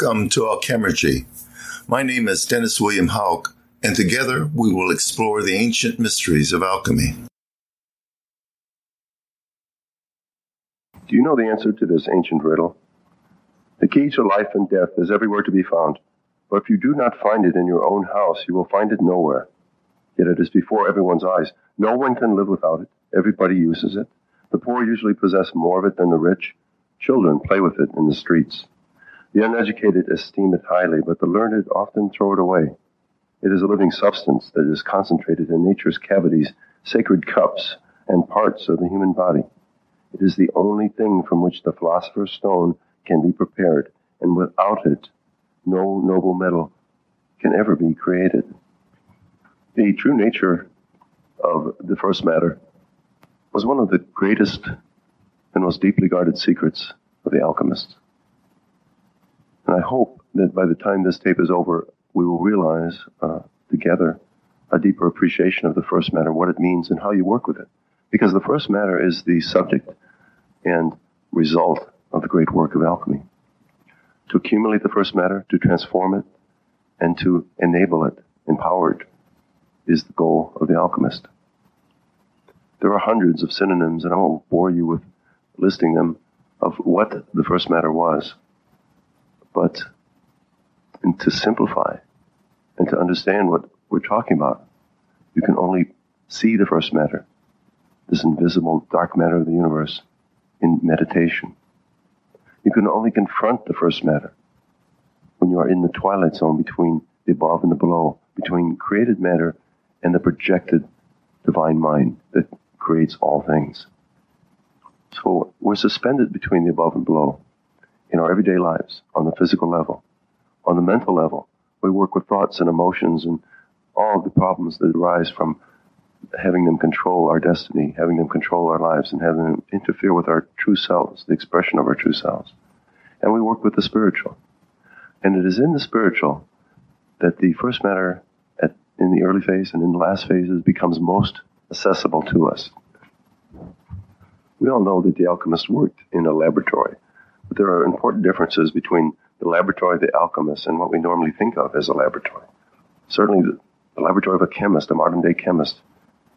Welcome to Alchemergy. My name is Dennis William Hauck, and together we will explore the ancient mysteries of alchemy. Do you know the answer to this ancient riddle? The key to life and death is everywhere to be found, but if you do not find it in your own house, you will find it nowhere. Yet it is before everyone's eyes. No one can live without it. Everybody uses it. The poor usually possess more of it than the rich. Children play with it in the streets. The uneducated esteem it highly, but the learned often throw it away. It is a living substance that is concentrated in nature's cavities, sacred cups, and parts of the human body. It is the only thing from which the philosopher's stone can be prepared, and without it, no noble metal can ever be created. The true nature of the first matter was one of the greatest and most deeply guarded secrets of the alchemists. And I hope that by the time this tape is over, we will realize uh, together a deeper appreciation of the first matter, what it means, and how you work with it. Because the first matter is the subject and result of the great work of alchemy. To accumulate the first matter, to transform it, and to enable it, empower it, is the goal of the alchemist. There are hundreds of synonyms, and I won't bore you with listing them, of what the first matter was. But and to simplify and to understand what we're talking about, you can only see the first matter, this invisible dark matter of the universe, in meditation. You can only confront the first matter when you are in the twilight zone between the above and the below, between created matter and the projected divine mind that creates all things. So we're suspended between the above and below in our everyday lives on the physical level. On the mental level, we work with thoughts and emotions and all of the problems that arise from having them control our destiny, having them control our lives, and having them interfere with our true selves, the expression of our true selves. And we work with the spiritual. And it is in the spiritual that the first matter at, in the early phase and in the last phases becomes most accessible to us. We all know that the alchemist worked in a laboratory there are important differences between the laboratory of the alchemist and what we normally think of as a laboratory. Certainly, the, the laboratory of a chemist, a modern day chemist,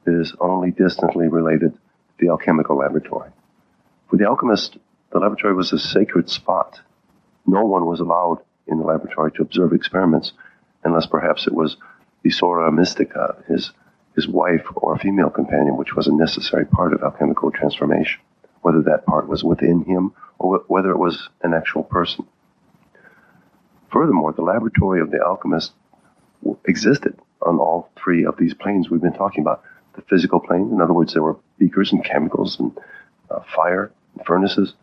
is only distantly related to the alchemical laboratory. For the alchemist, the laboratory was a sacred spot. No one was allowed in the laboratory to observe experiments unless perhaps it was Isora Soror Mystica, his, his wife or female companion, which was a necessary part of alchemical transformation, whether that part was within him or whether it was an actual person. Furthermore, the laboratory of the alchemist existed on all three of these planes we've been talking about. The physical plane, in other words, there were beakers and chemicals and uh, fire and furnaces.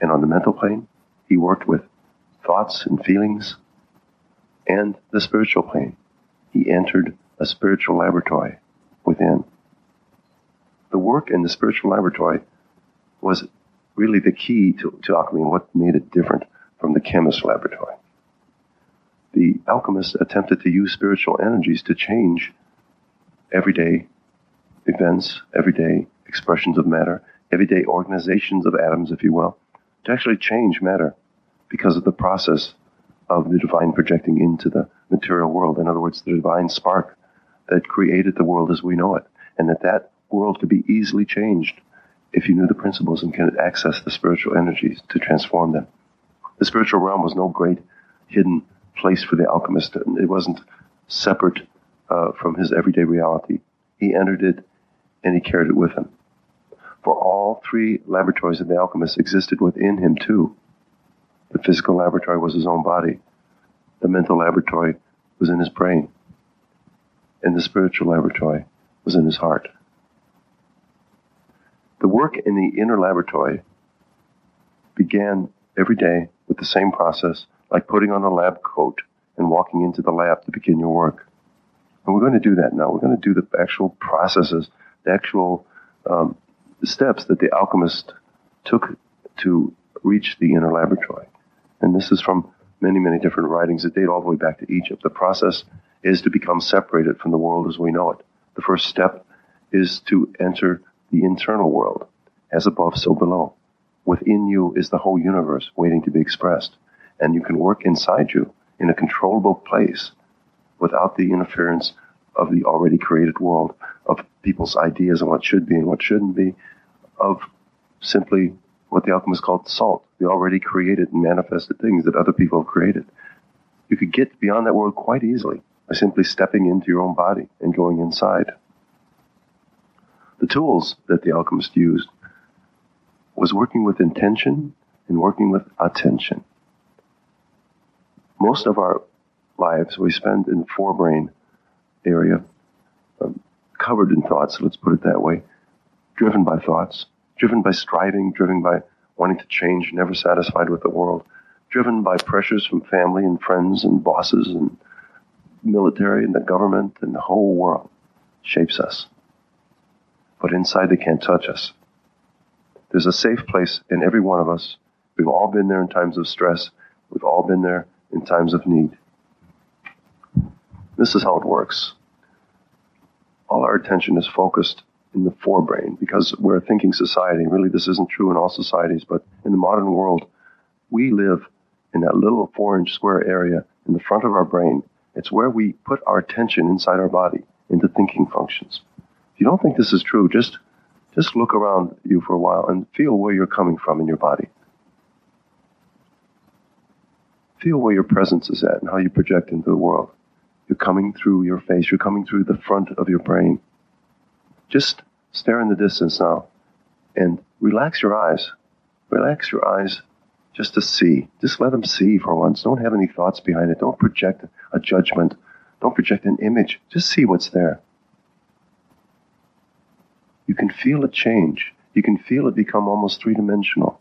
And on the mental plane, he worked with thoughts and feelings. And the spiritual plane, he entered a spiritual laboratory within. The work in the spiritual laboratory was really the key to, to alchemy and what made it different from the chemist's laboratory. The alchemists attempted to use spiritual energies to change everyday events, everyday expressions of matter, everyday organizations of atoms, if you will, to actually change matter because of the process of the divine projecting into the material world. In other words, the divine spark that created the world as we know it, and that that world could be easily changed if you knew the principles and could access the spiritual energies to transform them. The spiritual realm was no great hidden place for the alchemist. It wasn't separate uh, from his everyday reality. He entered it and he carried it with him. For all three laboratories of the alchemist existed within him too. The physical laboratory was his own body. The mental laboratory was in his brain. And the spiritual laboratory was in his heart. The work in the inner laboratory began every day with the same process, like putting on a lab coat and walking into the lab to begin your work. And we're going to do that now. We're going to do the actual processes, the actual um, steps that the alchemist took to reach the inner laboratory. And this is from many, many different writings that date all the way back to Egypt. The process is to become separated from the world as we know it. The first step is to enter the internal world, as above, so below. Within you is the whole universe waiting to be expressed. and you can work inside you in a controllable place without the interference of the already created world, of people's ideas on what should be and what shouldn't be, of simply what the alchemists called salt, the already created and manifested things that other people have created. You could get beyond that world quite easily by simply stepping into your own body and going inside. The tools that the alchemist used was working with intention and working with attention. Most of our lives we spend in forebrain area, um, covered in thoughts, let's put it that way, driven by thoughts, driven by striving, driven by wanting to change, never satisfied with the world, driven by pressures from family and friends and bosses and military and the government and the whole world shapes us. But inside they can't touch us. There's a safe place in every one of us. We've all been there in times of stress. We've all been there in times of need. This is how it works. All our attention is focused in the forebrain because we're a thinking society. Really, this isn't true in all societies, but in the modern world, we live in that little four inch square area in the front of our brain. It's where we put our attention inside our body into thinking functions. If you don't think this is true, just, just look around you for a while and feel where you're coming from in your body. Feel where your presence is at and how you project into the world. You're coming through your face, you're coming through the front of your brain. Just stare in the distance now and relax your eyes. Relax your eyes just to see. Just let them see for once. Don't have any thoughts behind it. Don't project a judgment. Don't project an image. Just see what's there. You can feel it change. You can feel it become almost three dimensional.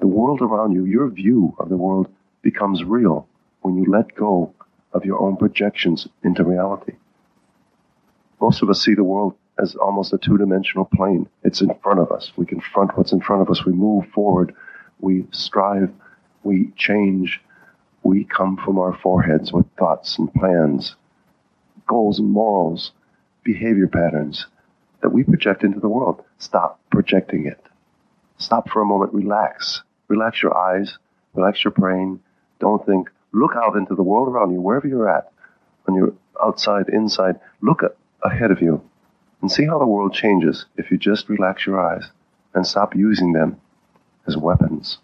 The world around you, your view of the world becomes real when you let go of your own projections into reality. Most of us see the world as almost a two dimensional plane. It's in front of us. We confront what's in front of us. We move forward. We strive. We change. We come from our foreheads with thoughts and plans, goals and morals, behavior patterns that we project into the world. Stop projecting it. Stop for a moment. Relax. Relax your eyes. Relax your brain. Don't think. Look out into the world around you, wherever you're at. When you're outside, inside, look ahead of you and see how the world changes if you just relax your eyes and stop using them as weapons.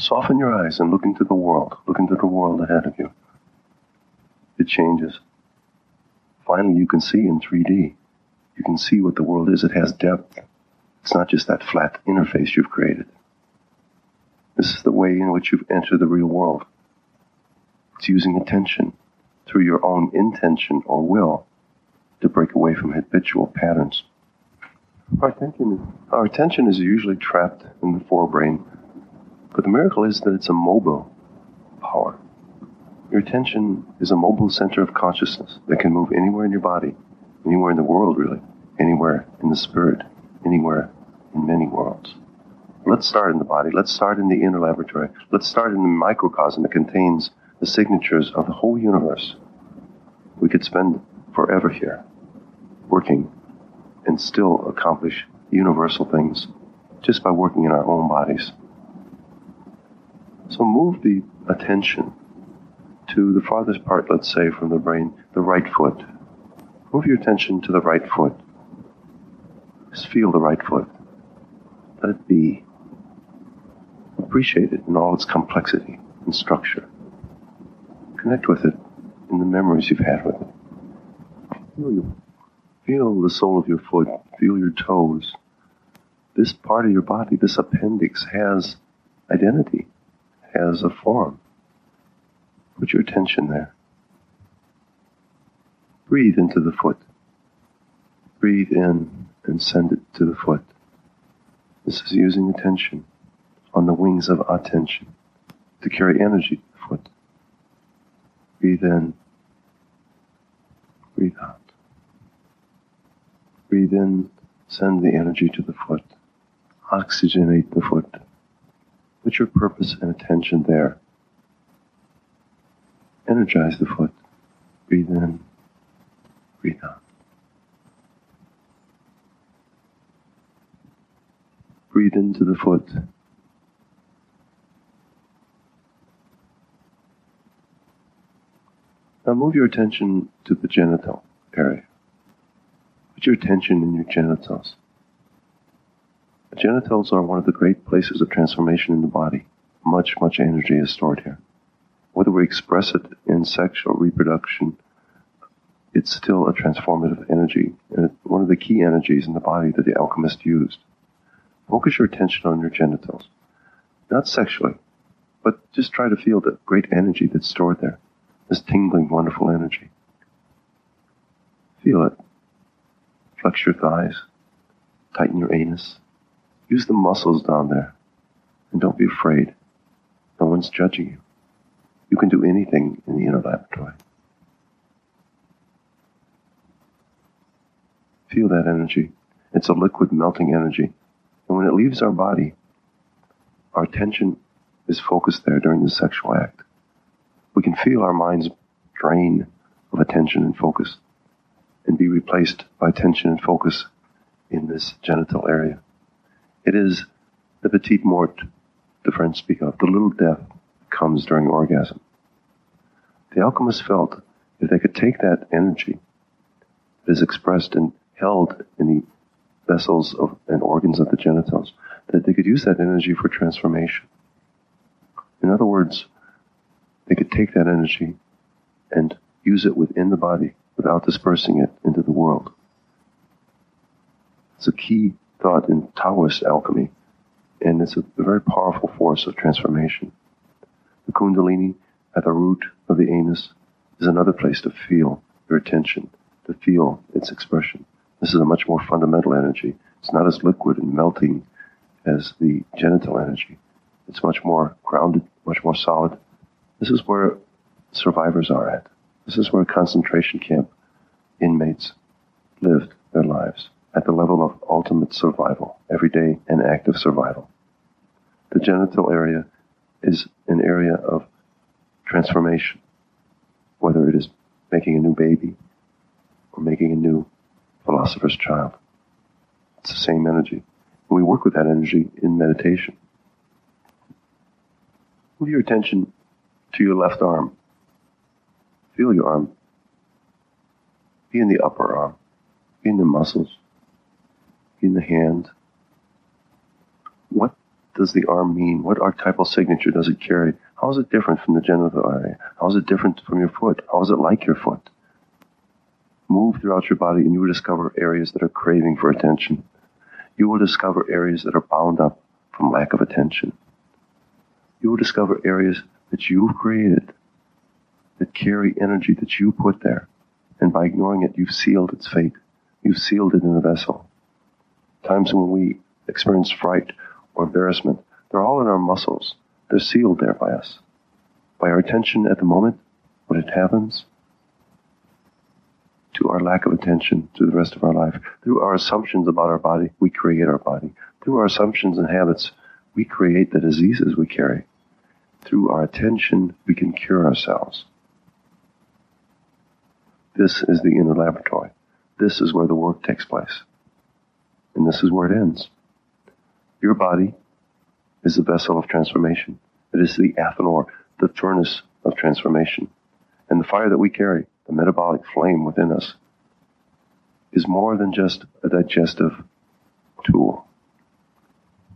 Soften your eyes and look into the world. Look into the world ahead of you. It changes. Finally, you can see in 3D. You can see what the world is. It has depth. It's not just that flat interface you've created. This is the way in which you've entered the real world. It's using attention through your own intention or will to break away from habitual patterns. Our attention, our attention is usually trapped in the forebrain, but the miracle is that it's a mobile power. Your attention is a mobile center of consciousness that can move anywhere in your body, anywhere in the world, really, anywhere in the spirit, anywhere in many worlds. Let's start in the body. Let's start in the inner laboratory. Let's start in the microcosm that contains the signatures of the whole universe. We could spend forever here, working, and still accomplish universal things just by working in our own bodies. So move the attention to the farthest part, let's say, from the brain, the right foot. Move your attention to the right foot. Just feel the right foot. Let it be. Appreciate it in all its complexity and structure. Connect with it in the memories you've had with it. Feel, you, feel the sole of your foot. Feel your toes. This part of your body, this appendix, has identity, has a form. Put your attention there. Breathe into the foot. Breathe in and send it to the foot. This is using attention on the wings of attention to carry energy to the foot. Breathe in. Breathe out. Breathe in, send the energy to the foot. Oxygenate the foot. Put your purpose and attention there. Energize the foot. Breathe in, breathe out. Breathe into the foot. Now move your attention to the genital area. Put your attention in your genitals. The genitals are one of the great places of transformation in the body. Much, much energy is stored here. Whether we express it in sexual reproduction, it's still a transformative energy, and one of the key energies in the body that the alchemist used. Focus your attention on your genitals, not sexually, but just try to feel the great energy that's stored there, this tingling, wonderful energy. Feel it. Flex your thighs, tighten your anus, use the muscles down there, and don't be afraid. No one's judging you. You can do anything in the inner laboratory. Feel that energy. It's a liquid melting energy. And when it leaves our body, our attention is focused there during the sexual act. We can feel our minds drain of attention and focus and be replaced by attention and focus in this genital area. It is the petite mort the French speak of, the little death comes during orgasm. The alchemists felt if they could take that energy that is expressed and held in the vessels of, and organs of the genitals, that they could use that energy for transformation. In other words, they could take that energy and use it within the body without dispersing it into the world. It's a key thought in Taoist alchemy, and it's a, a very powerful force of transformation. The Kundalini at the root of the anus is another place to feel your attention, to feel its expression. This is a much more fundamental energy. It's not as liquid and melting as the genital energy. It's much more grounded, much more solid. This is where survivors are at. This is where concentration camp inmates lived their lives at the level of ultimate survival, everyday and active survival. The genital area is an area of transformation, whether it is making a new baby or making a new philosopher's child. It's the same energy. We work with that energy in meditation. Move your attention to your left arm. Feel your arm. Be in the upper arm. Be in the muscles. Be in the hand. What does the arm mean? What archetypal signature does it carry? How is it different from the genital area? How is it different from your foot? How is it like your foot? Move throughout your body and you will discover areas that are craving for attention. You will discover areas that are bound up from lack of attention. You will discover areas that you've created that carry energy that you put there. And by ignoring it, you've sealed its fate. You've sealed it in a vessel. Times when we experience fright or embarrassment, they're all in our muscles. They're sealed there by us. By our attention at the moment, when it happens, to our lack of attention to the rest of our life. Through our assumptions about our body, we create our body. Through our assumptions and habits, we create the diseases we carry. Through our attention, we can cure ourselves. This is the inner laboratory. This is where the work takes place. And this is where it ends. Your body is the vessel of transformation. It is the athanor, the furnace of transformation. And the fire that we carry, the metabolic flame within us, is more than just a digestive tool.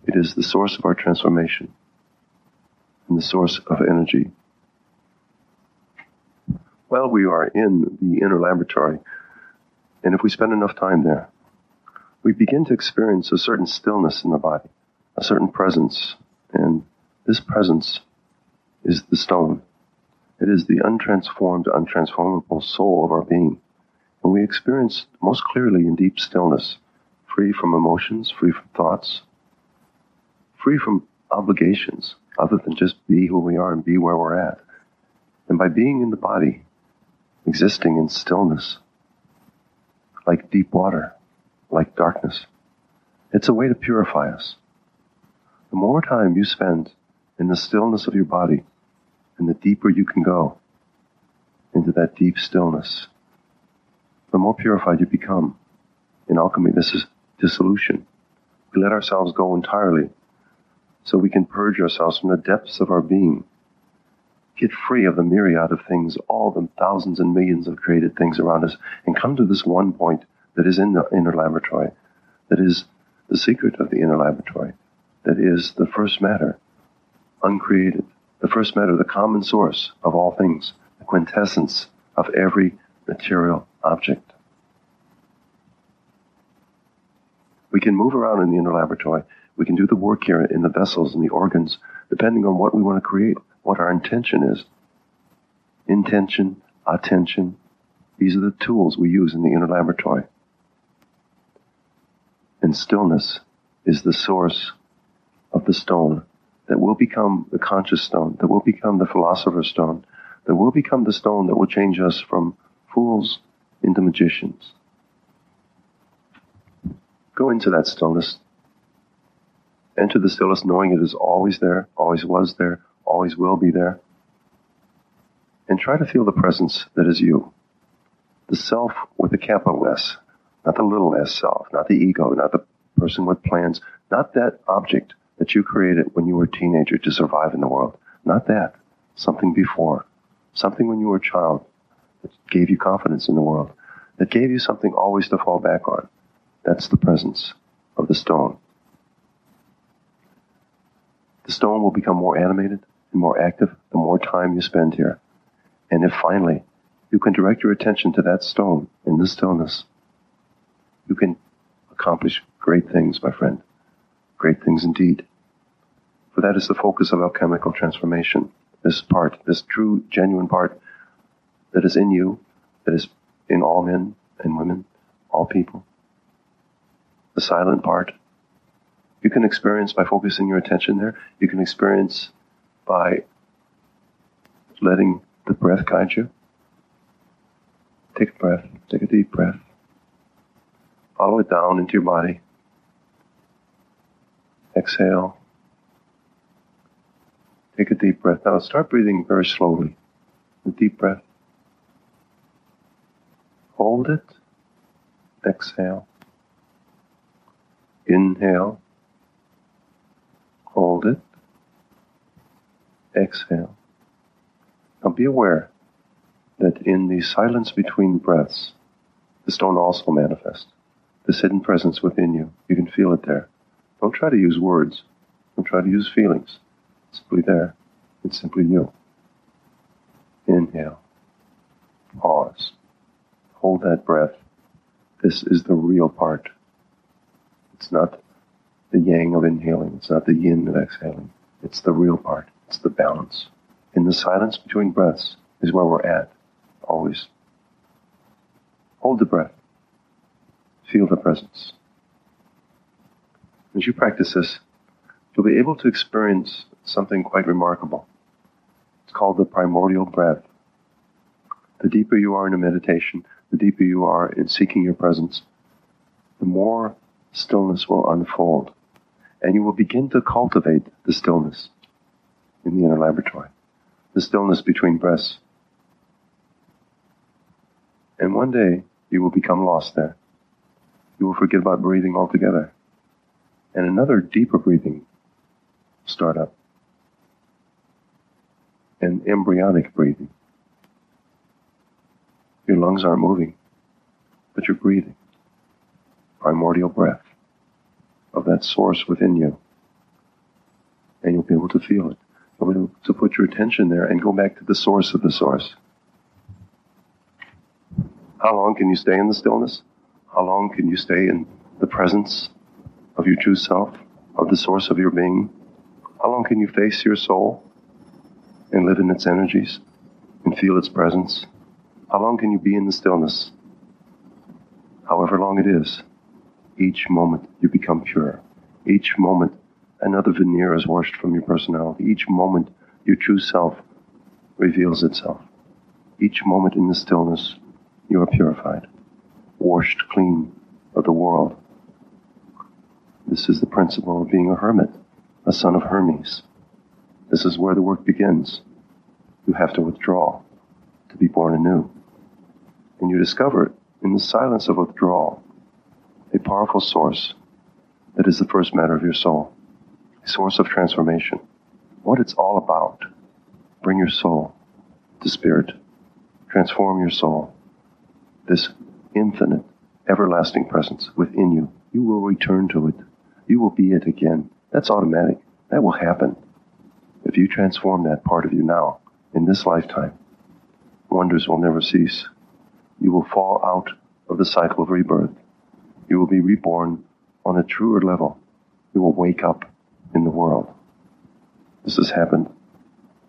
It is the source of our transformation and the source of energy. Well, we are in the inner laboratory, and if we spend enough time there, we begin to experience a certain stillness in the body, a certain presence, and this presence is the stone. It is the untransformed, untransformable soul of our being. And we experience most clearly in deep stillness, free from emotions, free from thoughts, free from obligations, other than just be who we are and be where we're at. And by being in the body, existing in stillness, like deep water, like darkness, it's a way to purify us. The more time you spend in the stillness of your body, and the deeper you can go into that deep stillness, the more purified you become. In alchemy, this is dissolution. We let ourselves go entirely so we can purge ourselves from the depths of our being, get free of the myriad of things, all the thousands and millions of created things around us, and come to this one point that is in the inner laboratory, that is the secret of the inner laboratory, that is the first matter, uncreated, the first matter, the common source of all things, the quintessence of every material object. We can move around in the inner laboratory. We can do the work here in the vessels and the organs, depending on what we want to create, what our intention is. Intention, attention, these are the tools we use in the inner laboratory. And stillness is the source of the stone that will become the conscious stone, that will become the philosopher's stone, that will become the stone that will change us from fools into magicians. Go into that stillness. Enter the stillness knowing it is always there, always was there, always will be there. And try to feel the presence that is you. The self with a capital S, not the little s self, not the ego, not the person with plans, not that object that you created when you were a teenager to survive in the world. Not that. Something before. Something when you were a child that gave you confidence in the world. That gave you something always to fall back on. That's the presence of the stone. The stone will become more animated and more active the more time you spend here. And if finally you can direct your attention to that stone in the stillness, you can accomplish great things, my friend. Great things indeed. For that is the focus of alchemical transformation. This part, this true, genuine part that is in you, that is in all men and women, all people. The silent part. You can experience by focusing your attention there. You can experience by letting the breath guide you. Take a breath. Take a deep breath. Follow it down into your body. Exhale. Take a deep breath. Now start breathing very slowly. A deep breath. Hold it. Exhale. Inhale. Hold it. Exhale. Now be aware that in the silence between breaths, the stone also manifests. This hidden presence within you. You can feel it there. Don't try to use words. Don't try to use feelings. Simply there. It's simply you. Inhale. Pause. Hold that breath. This is the real part. It's not the yang of inhaling. It's not the yin of exhaling. It's the real part. It's the balance. In the silence between breaths is where we're at. Always. Hold the breath. Feel the presence. As you practice this, you'll be able to experience something quite remarkable. It's called the primordial breath. The deeper you are in a meditation, the deeper you are in seeking your presence, the more stillness will unfold. And you will begin to cultivate the stillness in the inner laboratory, the stillness between breaths. And one day you will become lost there. You will forget about breathing altogether. And another deeper breathing start up. And embryonic breathing. Your lungs aren't moving, but you're breathing. Primordial breath of that source within you. And you'll be able to feel it. You'll be able to put your attention there and go back to the source of the source. How long can you stay in the stillness? How long can you stay in the presence of your true self, of the source of your being? How long can you face your soul and live in its energies and feel its presence? How long can you be in the stillness? However long it is, each moment you become pure. Each moment another veneer is washed from your personality. Each moment your true self reveals itself. Each moment in the stillness you are purified washed clean of the world. This is the principle of being a hermit, a son of Hermes. This is where the work begins. You have to withdraw to be born anew. And you discover in the silence of withdrawal a powerful source that is the first matter of your soul, a source of transformation, what it's all about. bring your soul to spirit, transform your soul, this infinite, everlasting presence within you. You will return to it. You will be it again. That's automatic. That will happen. If you transform that part of you now, in this lifetime, wonders will never cease. You will fall out of the cycle of rebirth. You will be reborn on a truer level. You will wake up in the world. This has happened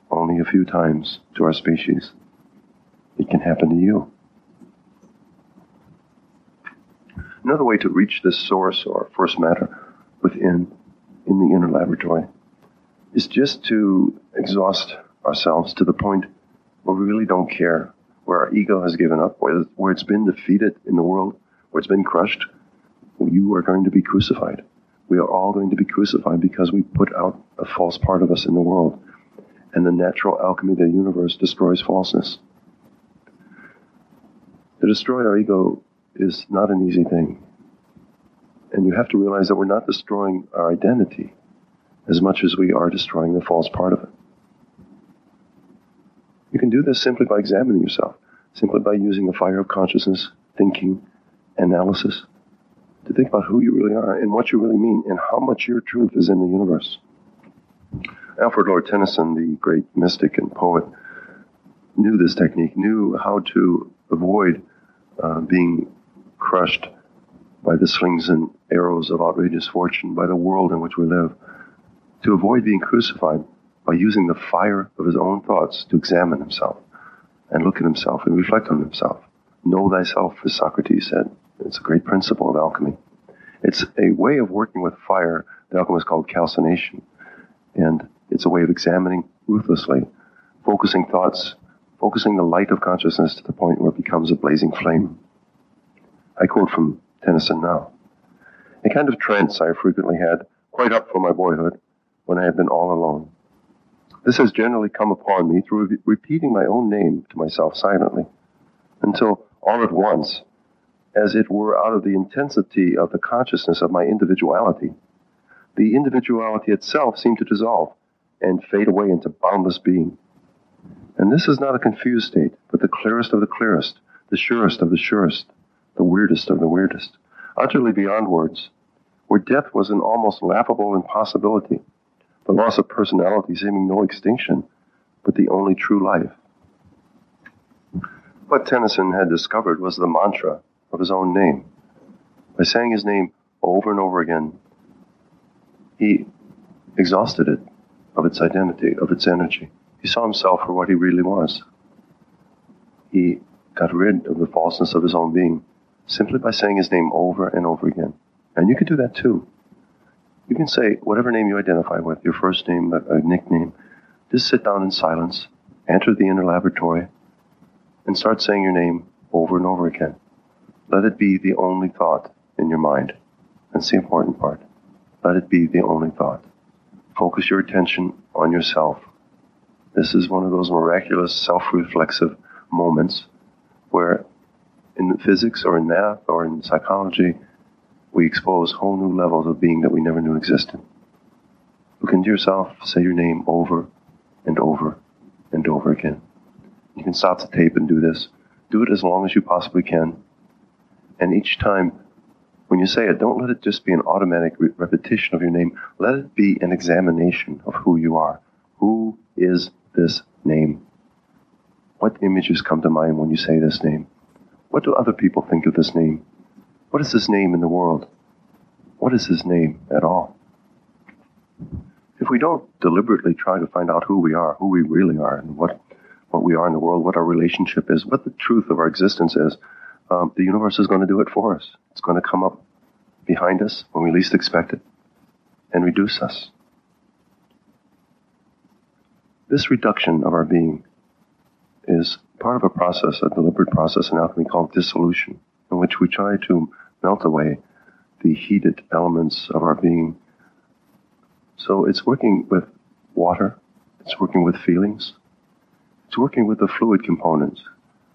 only a few times to our species. It can happen to you. Another way to reach this source or first matter within, in the inner laboratory, is just to exhaust ourselves to the point where we really don't care, where our ego has given up, where, where it's been defeated in the world, where it's been crushed. You are going to be crucified. We are all going to be crucified because we put out a false part of us in the world. And the natural alchemy of the universe destroys falseness. To destroy our ego is not an easy thing. And you have to realize that we're not destroying our identity as much as we are destroying the false part of it. You can do this simply by examining yourself, simply by using a fire of consciousness, thinking, analysis, to think about who you really are and what you really mean and how much your truth is in the universe. Alfred Lord Tennyson, the great mystic and poet, knew this technique, knew how to avoid uh, being crushed by the slings and arrows of outrageous fortune, by the world in which we live, to avoid being crucified by using the fire of his own thoughts to examine himself and look at himself and reflect on himself. Know thyself, as Socrates said. It's a great principle of alchemy. It's a way of working with fire. The alchemist called calcination. And it's a way of examining ruthlessly, focusing thoughts, focusing the light of consciousness to the point where it becomes a blazing flame. I quote from Tennyson now. A kind of trance I frequently had, quite up from my boyhood, when I have been all alone. This has generally come upon me through repeating my own name to myself silently, until all at once, as it were out of the intensity of the consciousness of my individuality, the individuality itself seemed to dissolve and fade away into boundless being. And this is not a confused state, but the clearest of the clearest, the surest of the surest, the weirdest of the weirdest, utterly beyond words, where death was an almost laughable impossibility, the loss of personality seeming no extinction, but the only true life. What Tennyson had discovered was the mantra of his own name. By saying his name over and over again, he exhausted it of its identity, of its energy. He saw himself for what he really was. He got rid of the falseness of his own being simply by saying his name over and over again. And you can do that too. You can say whatever name you identify with, your first name, a, a nickname. Just sit down in silence, enter the inner laboratory, and start saying your name over and over again. Let it be the only thought in your mind. That's the important part. Let it be the only thought. Focus your attention on yourself. This is one of those miraculous self-reflexive moments where in physics or in math or in psychology, we expose whole new levels of being that we never knew existed. Look into yourself, say your name over and over and over again. You can stop the tape and do this. Do it as long as you possibly can. And each time when you say it, don't let it just be an automatic re- repetition of your name. Let it be an examination of who you are. Who is this name? What images come to mind when you say this name? What do other people think of this name? What is his name in the world? What is his name at all? If we don't deliberately try to find out who we are, who we really are, and what, what we are in the world, what our relationship is, what the truth of our existence is, um, the universe is going to do it for us. It's going to come up behind us when we least expect it and reduce us. This reduction of our being is part of a process, a deliberate process in alchemy called dissolution, in which we try to melt away the heated elements of our being. So it's working with water, it's working with feelings, it's working with the fluid components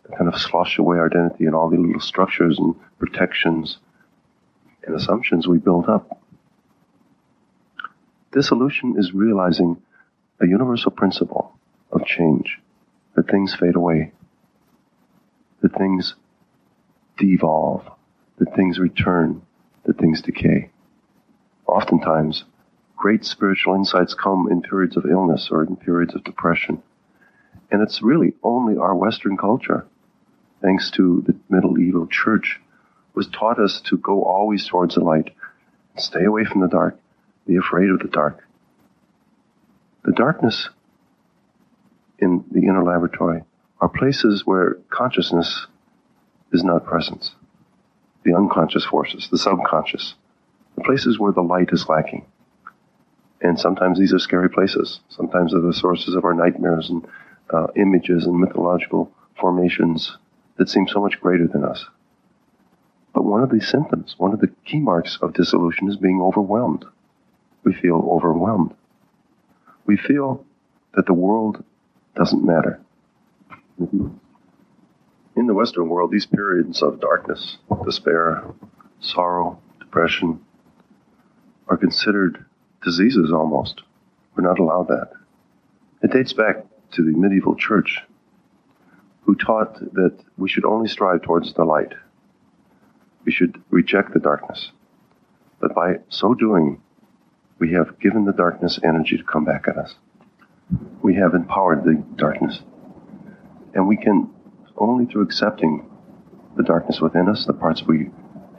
that kind of slosh away our identity and all the little structures and protections and assumptions we build up. Dissolution is realizing a universal principle, of change, that things fade away, that things devolve, that things return, that things decay. Oftentimes, great spiritual insights come in periods of illness or in periods of depression. And it's really only our Western culture, thanks to the medieval church, was taught us to go always towards the light, stay away from the dark, be afraid of the dark. The darkness in the inner laboratory are places where consciousness is not present. The unconscious forces, the subconscious, the places where the light is lacking. And sometimes these are scary places. Sometimes they're the sources of our nightmares and uh, images and mythological formations that seem so much greater than us. But one of these symptoms, one of the key marks of dissolution is being overwhelmed. We feel overwhelmed we feel that the world doesn't matter. In the Western world, these periods of darkness, despair, sorrow, depression are considered diseases almost. We're not allowed that. It dates back to the medieval church, who taught that we should only strive towards the light. We should reject the darkness. But by so doing, we have given the darkness energy to come back at us. We have empowered the darkness. And we can, only through accepting the darkness within us, the parts we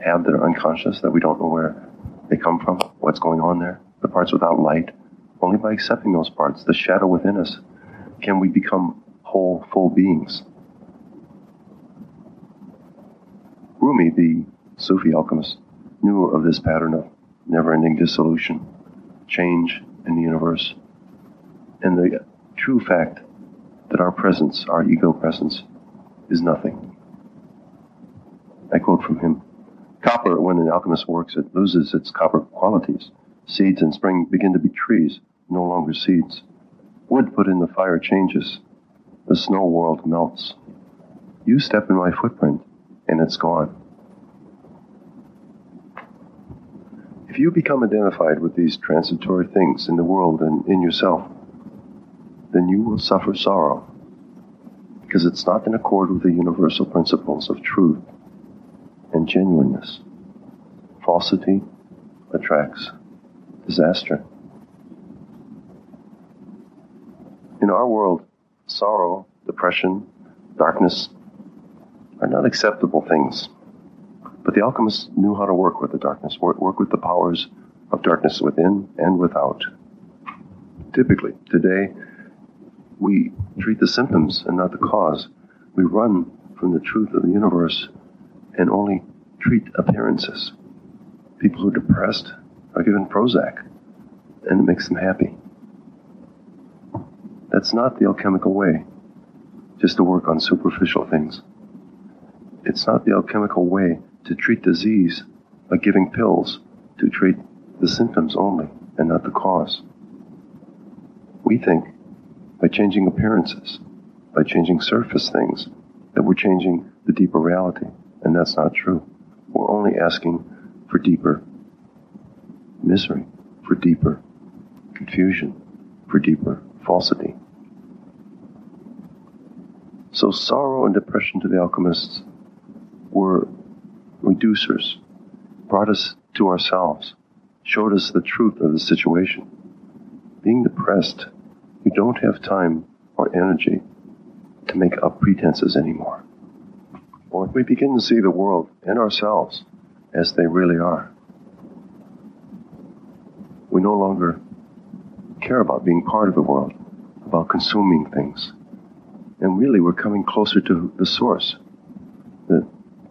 have that are unconscious, that we don't know where they come from, what's going on there, the parts without light, only by accepting those parts, the shadow within us, can we become whole, full beings. Rumi, the Sufi alchemist, knew of this pattern of never ending dissolution change in the universe, and the true fact that our presence, our ego presence, is nothing. I quote from him Copper, when an alchemist works, it loses its copper qualities. Seeds in spring begin to be trees, no longer seeds. Wood put in the fire changes. The snow world melts. You step in my footprint, and it's gone. If you become identified with these transitory things in the world and in yourself, then you will suffer sorrow because it's not in accord with the universal principles of truth and genuineness. Falsity attracts disaster. In our world, sorrow, depression, darkness are not acceptable things. But the alchemists knew how to work with the darkness, work, with the powers of darkness within and without. Typically, today, we treat the symptoms and not the cause. We run from the truth of the universe and only treat appearances. People who are depressed are given Prozac, and it makes them happy. That's not the alchemical way, just to work on superficial things. It's not the alchemical way to treat disease by giving pills to treat the symptoms only and not the cause. We think by changing appearances, by changing surface things, that we're changing the deeper reality, and that's not true. We're only asking for deeper misery, for deeper confusion, for deeper falsity. So sorrow and depression to the alchemists were reducers, brought us to ourselves, showed us the truth of the situation. Being depressed, you don't have time or energy to make up pretenses anymore. Or if we begin to see the world and ourselves as they really are, we no longer care about being part of the world, about consuming things. And really, we're coming closer to the source, the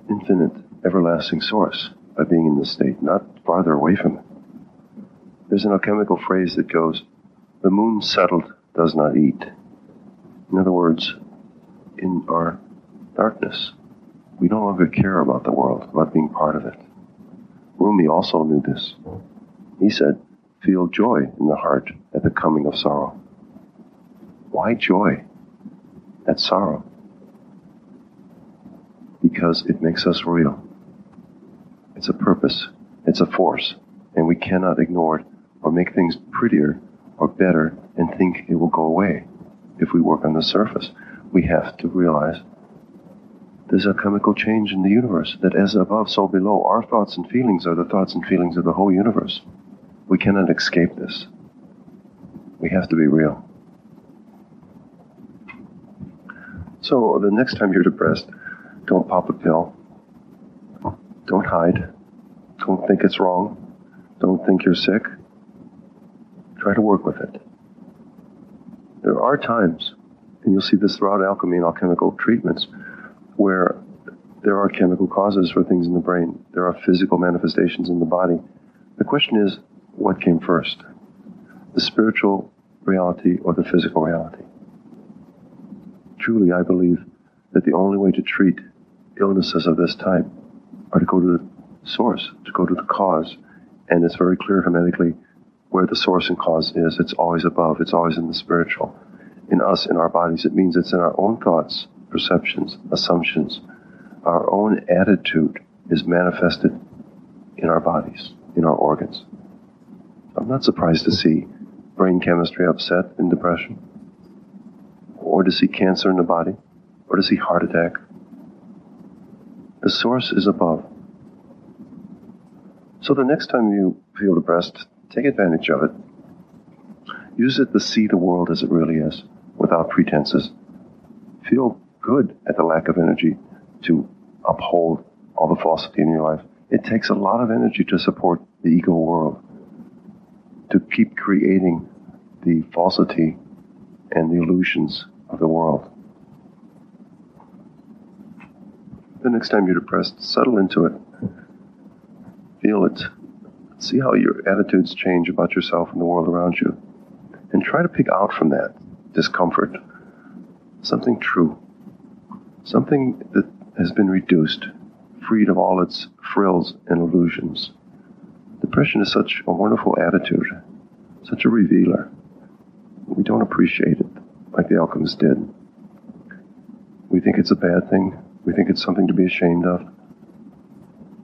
infinite everlasting source by being in this state, not farther away from it. There's an alchemical phrase that goes, the moon settled does not eat. In other words, in our darkness, we no longer care about the world, about being part of it. Rumi also knew this. He said, feel joy in the heart at the coming of sorrow. Why joy at sorrow? Because it makes us real. It's a purpose, it's a force, and we cannot ignore it or make things prettier or better and think it will go away. if we work on the surface. We have to realize there's a chemical change in the universe, that as above, so below. Our thoughts and feelings are the thoughts and feelings of the whole universe. We cannot escape this. We have to be real. So the next time you're depressed, don't pop a pill. Don't hide. Don't think it's wrong. Don't think you're sick. Try to work with it. There are times, and you'll see this throughout alchemy and alchemical treatments, where there are chemical causes for things in the brain. There are physical manifestations in the body. The question is, what came first? The spiritual reality or the physical reality? Truly, I believe that the only way to treat illnesses of this type are to go to the source, to go to the cause. And it's very clear hermetically where the source and cause is. It's always above, it's always in the spiritual. In us, in our bodies, it means it's in our own thoughts, perceptions, assumptions. Our own attitude is manifested in our bodies, in our organs. I'm not surprised to see brain chemistry upset in depression, or to see cancer in the body, or to see heart attack. The source is above. So the next time you feel depressed, take advantage of it. Use it to see the world as it really is, without pretenses. Feel good at the lack of energy to uphold all the falsity in your life. It takes a lot of energy to support the ego world, to keep creating the falsity and the illusions of the world. The next time you're depressed, settle into it. Feel it. See how your attitudes change about yourself and the world around you. And try to pick out from that discomfort something true something that has been reduced, freed of all its frills and illusions. Depression is such a wonderful attitude, such a revealer. We don't appreciate it like the alchemists did. We think it's a bad thing. We think it's something to be ashamed of.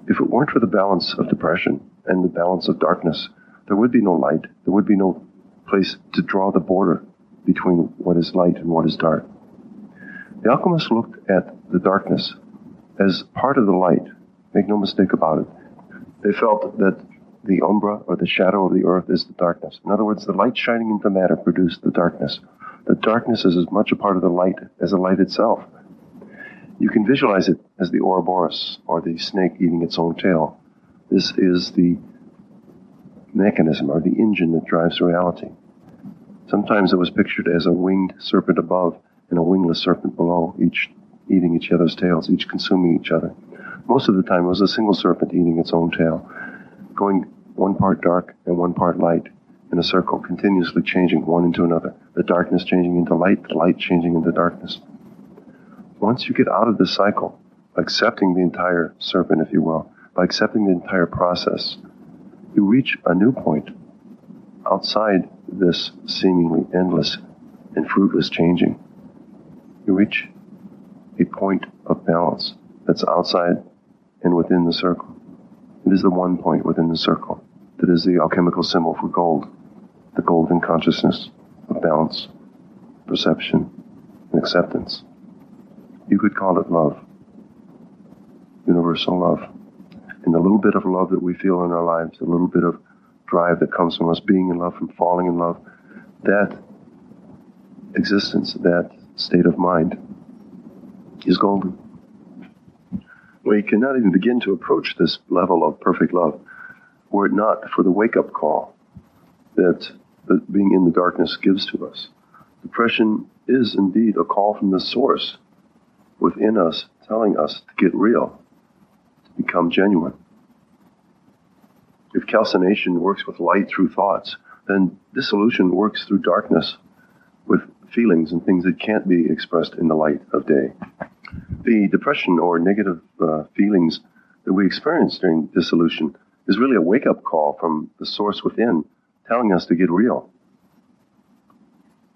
If it weren't for the balance of depression and the balance of darkness, there would be no light. There would be no place to draw the border between what is light and what is dark. The alchemists looked at the darkness as part of the light. Make no mistake about it. They felt that the umbra or the shadow of the earth is the darkness. In other words, the light shining into matter produced the darkness. The darkness is as much a part of the light as the light itself. You can visualize it as the Ouroboros or the snake eating its own tail. This is the mechanism or the engine that drives reality. Sometimes it was pictured as a winged serpent above and a wingless serpent below, each eating each other's tails, each consuming each other. Most of the time, it was a single serpent eating its own tail, going one part dark and one part light in a circle, continuously changing one into another. The darkness changing into light, the light changing into darkness. Once you get out of this cycle, accepting the entire serpent, if you will, by accepting the entire process, you reach a new point outside this seemingly endless and fruitless changing you reach a point of balance that's outside and within the circle. It is the one point within the circle that is the alchemical symbol for gold, the golden consciousness of balance, perception, and acceptance. You could call it love, universal love. And the little bit of love that we feel in our lives, the little bit of drive that comes from us being in love, from falling in love, that existence, that state of mind is golden. We cannot even begin to approach this level of perfect love were it not for the wake up call that, that being in the darkness gives to us. Depression is indeed a call from the source within us telling us to get real, become genuine. If calcination works with light through thoughts, then dissolution works through darkness with feelings and things that can't be expressed in the light of day. The depression or negative uh, feelings that we experience during dissolution is really a wake up call from the source within telling us to get real.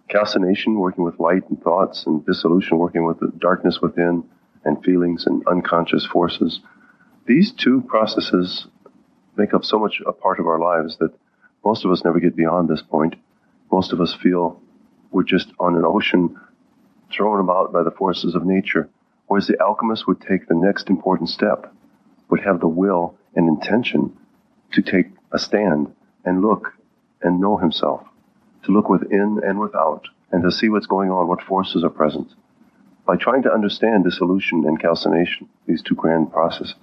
Calcination, working with light and thoughts, and dissolution, working with the darkness within and feelings and unconscious forces. These two processes make up so much a part of our lives that most of us never get beyond this point. Most of us feel we're just on an ocean thrown about by the forces of nature. Whereas the alchemist would take the next important step, would have the will and intention to take a stand and look and know himself, to look within and without, and to see what's going on, what forces are present. By trying to understand dissolution and calcination, these two grand processes,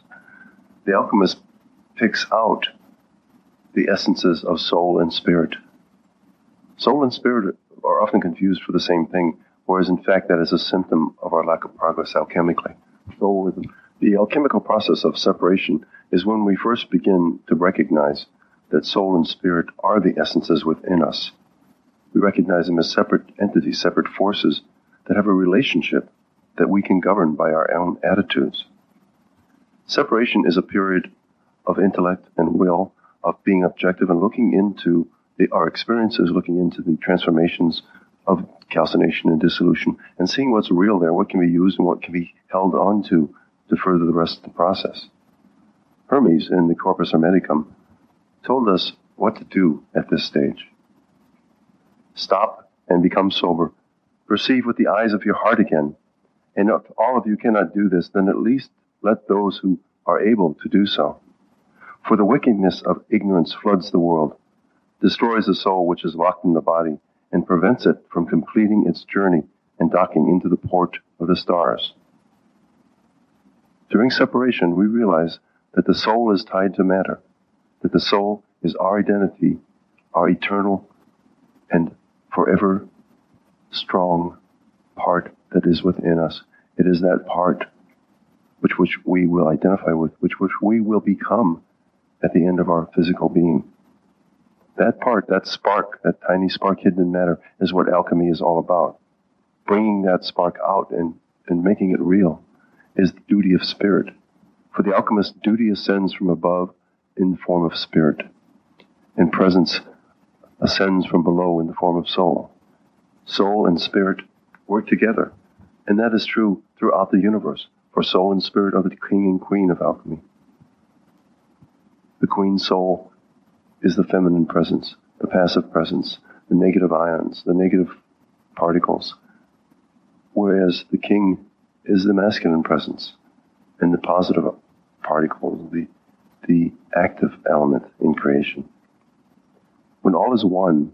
the alchemist picks out the essences of soul and spirit. Soul and spirit are often confused for the same thing, whereas in fact that is a symptom of our lack of progress alchemically. So the alchemical process of separation is when we first begin to recognize that soul and spirit are the essences within us. We recognize them as separate entities, separate forces that have a relationship that we can govern by our own attitudes. Separation is a period of intellect and will, of being objective and looking into the, our experiences, looking into the transformations of calcination and dissolution, and seeing what's real there, what can be used and what can be held on to to further the rest of the process. Hermes in the Corpus Hermeticum told us what to do at this stage. Stop and become sober. Perceive with the eyes of your heart again. And if all of you cannot do this, then at least let those who are able to do so. For the wickedness of ignorance floods the world, destroys the soul which is locked in the body, and prevents it from completing its journey and docking into the port of the stars. During separation, we realize that the soul is tied to matter, that the soul is our identity, our eternal and forever strong part that is within us. It is that part which, which we will identify with, which, which we will become at the end of our physical being. That part, that spark, that tiny spark hidden in matter is what alchemy is all about. Bringing that spark out and, and making it real is the duty of spirit. For the alchemist, duty ascends from above in the form of spirit, and presence ascends from below in the form of soul. Soul and spirit work together, and that is true throughout the universe, for soul and spirit are the king and queen of alchemy. The queen soul is the feminine presence, the passive presence, the negative ions, the negative particles, whereas the king is the masculine presence and the positive particles, the, the active element in creation. When all is one,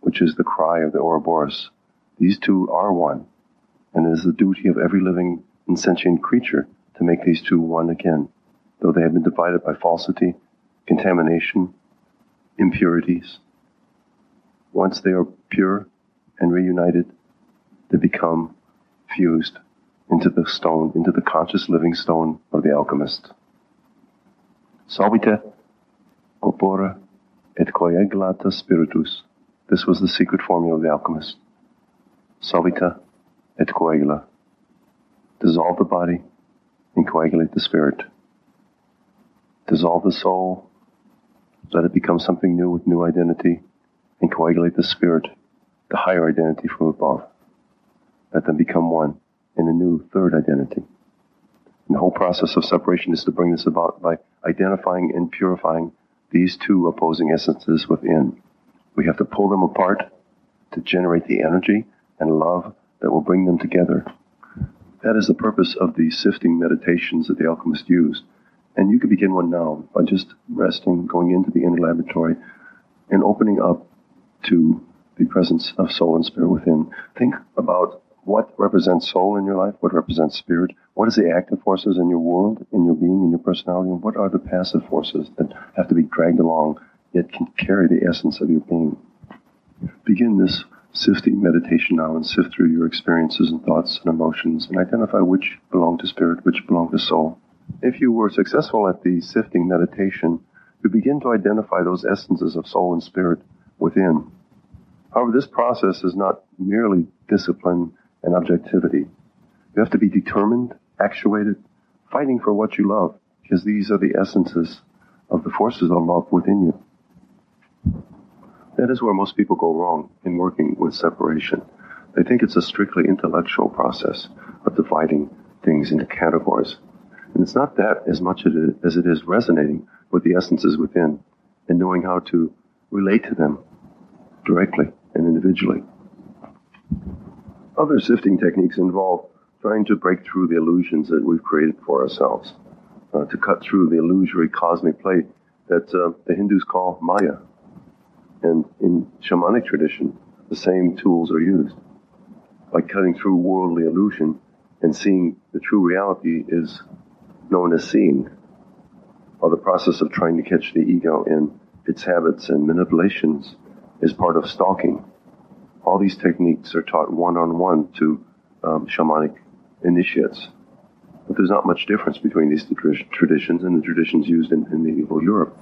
which is the cry of the Ouroboros, these two are one, and it is the duty of every living and sentient creature to make these two one again, though they have been divided by falsity, contamination, impurities. Once they are pure and reunited, they become fused into the stone, into the conscious living stone of the alchemist. Solvite corpora et coagulata spiritus. This was the secret formula of the alchemist. Solvita et coagula. Dissolve the body and coagulate the spirit. Dissolve the soul, let it become something new with new identity, and coagulate the spirit, the higher identity from above. Let them become one in a new third identity. And the whole process of separation is to bring this about by identifying and purifying these two opposing essences within. We have to pull them apart to generate the energy and love that will bring them together. That is the purpose of the sifting meditations that the alchemists used. And you can begin one now by just resting, going into the inner laboratory, and opening up to the presence of soul and spirit within. Think about what represents soul in your life, what represents spirit, what is the active forces in your world, in your being, in your personality, and what are the passive forces that have to be dragged along yet can carry the essence of your being. Begin this sifting meditation now and sift through your experiences and thoughts and emotions and identify which belong to spirit, which belong to soul. If you were successful at the sifting meditation, you begin to identify those essences of soul and spirit within. However, this process is not merely discipline and objectivity. You have to be determined, actuated, fighting for what you love, because these are the essences of the forces of love within you. That is where most people go wrong in working with separation. They think it's a strictly intellectual process of dividing things into categories. And it's not that as much as it is resonating with the essences within and knowing how to relate to them directly and individually. Other sifting techniques involve trying to break through the illusions that we've created for ourselves, uh, to cut through the illusory cosmic plate that uh, the Hindus call Maya. And in shamanic tradition, the same tools are used. By cutting through worldly illusion and seeing the true reality is known as seeing, while the process of trying to catch the ego in its habits and manipulations is part of stalking. All these techniques are taught one on one to um, shamanic initiates. But there's not much difference between these traditions and the traditions used in, in medieval Europe.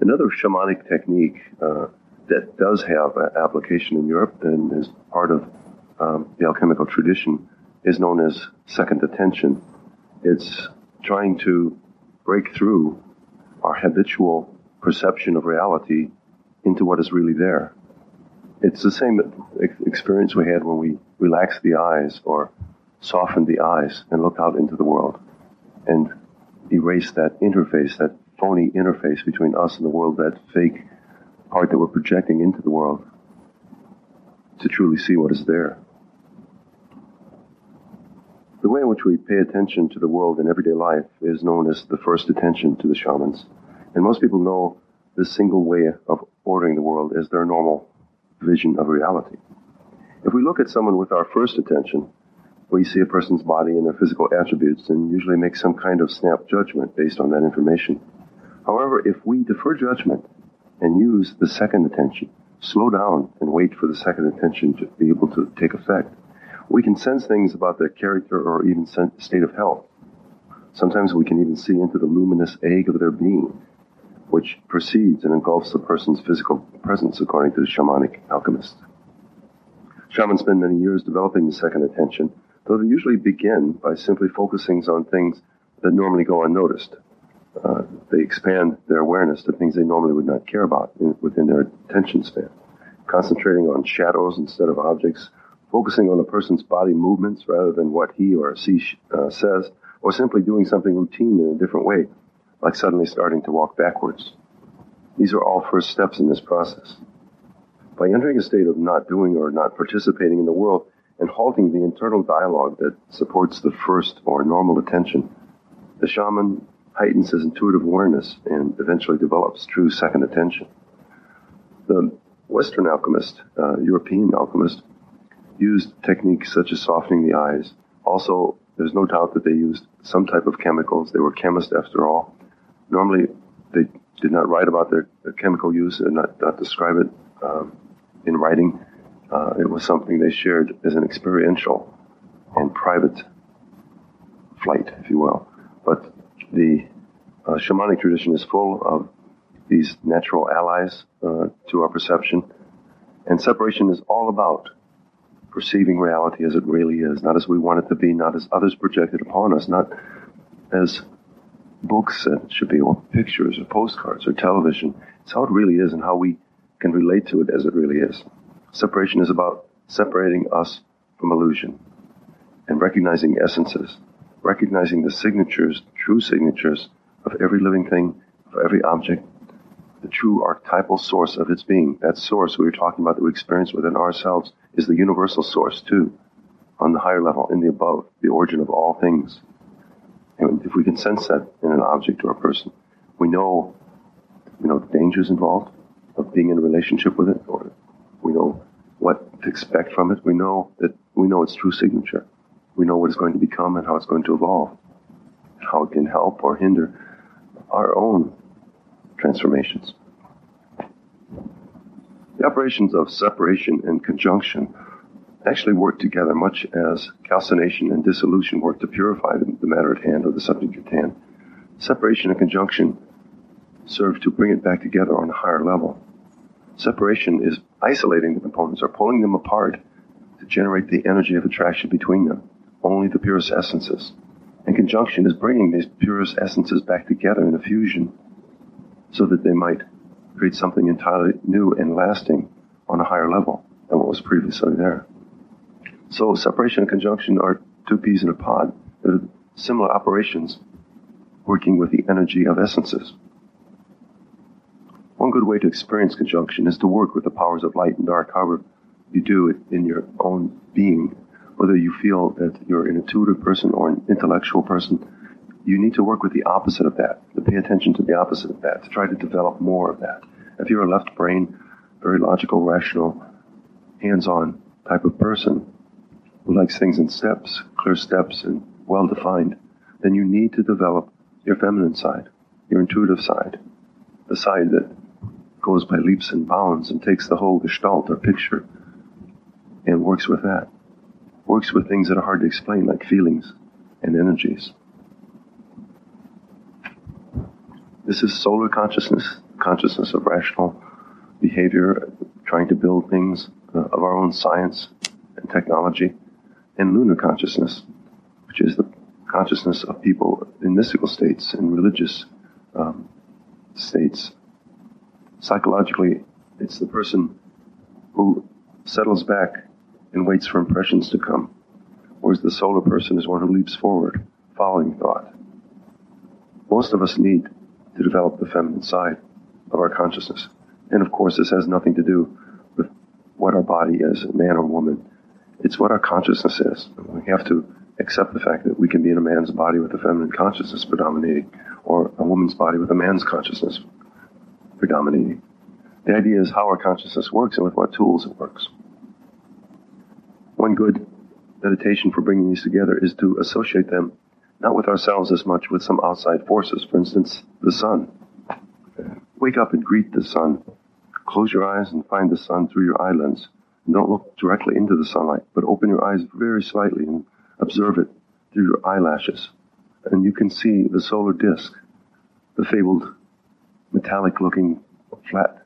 Another shamanic technique uh, that does have application in Europe and is part of um, the alchemical tradition is known as second attention. It's trying to break through our habitual perception of reality into what is really there. It's the same experience we had when we relaxed the eyes or softened the eyes and looked out into the world and erased that interface, that phony interface between us and the world, that fake part that we're projecting into the world to truly see what is there. The way in which we pay attention to the world in everyday life is known as the first attention to the shamans. And most people know this single way of ordering the world as their normal vision of reality. If we look at someone with our first attention, we see a person's body and their physical attributes and usually make some kind of snap judgment based on that information. However, if we defer judgment and use the second attention, slow down and wait for the second attention to be able to take effect, we can sense things about their character or even state of health. Sometimes we can even see into the luminous egg of their being which precedes and engulfs the person's physical presence, according to the shamanic alchemist. Shamans spend many years developing the second attention, though they usually begin by simply focusing on things that normally go unnoticed. Uh, they expand their awareness to things they normally would not care about in, within their attention span, concentrating on shadows instead of objects, focusing on a person's body movements rather than what he or she uh, says, or simply doing something routine in a different way, like suddenly starting to walk backwards. These are all first steps in this process. By entering a state of not doing or not participating in the world and halting the internal dialogue that supports the first or normal attention, the shaman heightens his intuitive awareness and eventually develops true second attention. The Western alchemist, uh, European alchemist, used techniques such as softening the eyes. Also, there's no doubt that they used some type of chemicals. They were chemists after all normally they did not write about their, their chemical use and not, not describe it um, in writing. Uh, it was something they shared as an experiential and private flight, if you will. But the uh, shamanic tradition is full of these natural allies uh, to our perception. And separation is all about perceiving reality as it really is, not as we want it to be, not as others projected upon us, not as books and should be, or pictures or postcards or television. It's how it really is and how we can relate to it as it really is. Separation is about separating us from illusion and recognizing essences, recognizing the signatures, true signatures of every living thing, of every object, the true archetypal source of its being. That source we were talking about that we experience within ourselves is the universal source too, on the higher level, in the above, the origin of all things. And if we can sense that in an object or a person, we know, we know the dangers involved of being in a relationship with it, or we know what to expect from it. We know that we know its true signature. We know what it's going to become and how it's going to evolve, how it can help or hinder our own transformations. The operations of separation and conjunction actually work together much as calcination and dissolution work to purify the, the matter at hand or the subject at hand. Separation and conjunction serve to bring it back together on a higher level. Separation is isolating the components or pulling them apart to generate the energy of attraction between them, only the purest essences. And conjunction is bringing these purest essences back together in a fusion so that they might create something entirely new and lasting on a higher level than what was previously there. So separation and conjunction are two peas in a pod. They're similar operations working with the energy of essences. One good way to experience conjunction is to work with the powers of light and dark. However, you do it in your own being, whether you feel that you're an intuitive person or an intellectual person, you need to work with the opposite of that, to pay attention to the opposite of that, to try to develop more of that. If you're a left brain, very logical, rational, hands on type of person who likes things in steps, clear steps, and well defined, then you need to develop your feminine side, your intuitive side, the side that goes by leaps and bounds and takes the whole gestalt or picture and works with that. Works with things that are hard to explain, like feelings and energies. This is solar consciousness, consciousness of rational behavior, trying to build things uh, of our own science and technology, and lunar consciousness, which is the consciousness of people in mystical states and religious um, states. Psychologically, it's the person who settles back and waits for impressions to come, whereas the solar person is one who leaps forward, following thought. Most of us need to develop the feminine side of our consciousness. And of course, this has nothing to do with what our body is, a man or woman. It's what our consciousness is. We have to accept the fact that we can be in a man's body with a feminine consciousness predominating, or a woman's body with a man's consciousness predominating. The idea is how our consciousness works and with what tools it works. One good meditation for bringing these together is to associate them not with ourselves as much, with some outside forces, for instance, the sun. Wake up and greet the sun. Close your eyes and find the sun through your eyelids. And don't look directly into the sunlight, but open your eyes very slightly and observe it through your eyelashes. And you can see the solar disk, the fabled metallic looking flat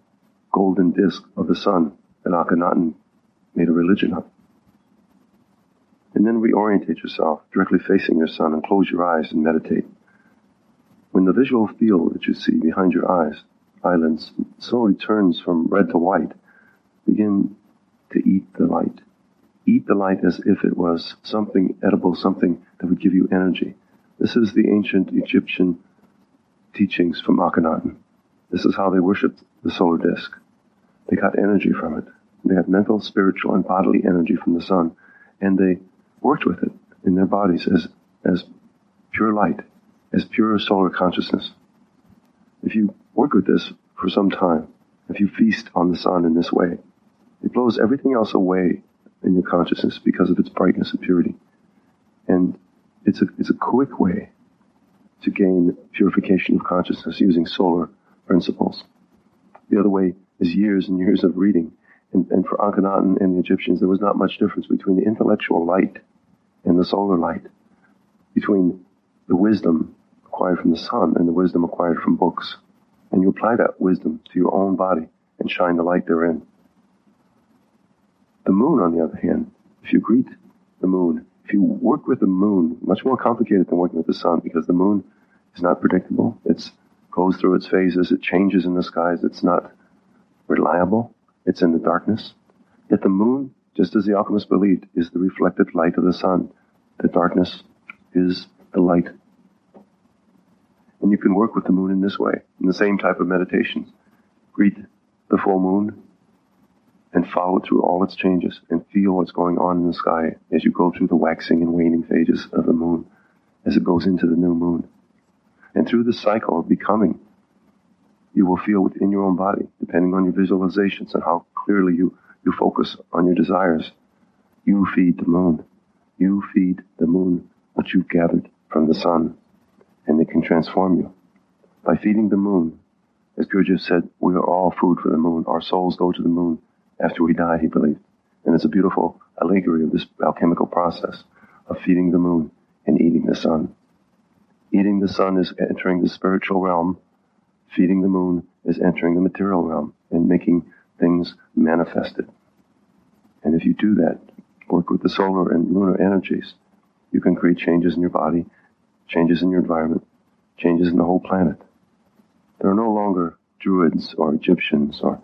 golden disk of the sun that Akhenaten made a religion of. And then reorientate yourself, directly facing your sun, and close your eyes and meditate. When the visual field that you see behind your eyes, eyelids, slowly turns from red to white, begin to eat the light. Eat the light as if it was something edible, something that would give you energy. This is the ancient Egyptian teachings from Akhenaten. This is how they worshipped the solar disk. They got energy from it. They had mental, spiritual, and bodily energy from the sun, and they worked with it in their bodies as, as pure light, as pure solar consciousness. If you work with this for some time, if you feast on the sun in this way, it blows everything else away in your consciousness because of its brightness and purity. And it's a, it's a quick way to gain purification of consciousness using solar principles. The other way is years and years of reading. And, and for Akhenaten and the Egyptians, there was not much difference between the intellectual light and the solar light, between the wisdom acquired from the sun and the wisdom acquired from books. And you apply that wisdom to your own body and shine the light therein. The moon, on the other hand, if you greet the moon, if you work with the moon, much more complicated than working with the sun because the moon is not predictable. It goes through its phases. It changes in the skies. It's not reliable. It's in the darkness. Yet the moon just as the alchemists believed, is the reflected light of the sun. The darkness is the light. And you can work with the moon in this way, in the same type of meditations. Greet the full moon and follow it through all its changes and feel what's going on in the sky as you go through the waxing and waning phases of the moon as it goes into the new moon. And through the cycle of becoming, you will feel within your own body, depending on your visualizations and how clearly you you focus on your desires. You feed the moon. You feed the moon what you've gathered from the sun, and it can transform you. By feeding the moon, as Gurdjieff said, we are all food for the moon. Our souls go to the moon after we die, he believed. And it's a beautiful allegory of this alchemical process of feeding the moon and eating the sun. Eating the sun is entering the spiritual realm. Feeding the moon is entering the material realm and making things manifested. And if you do that, work with the solar and lunar energies, you can create changes in your body, changes in your environment, changes in the whole planet. There are no longer Druids or Egyptians or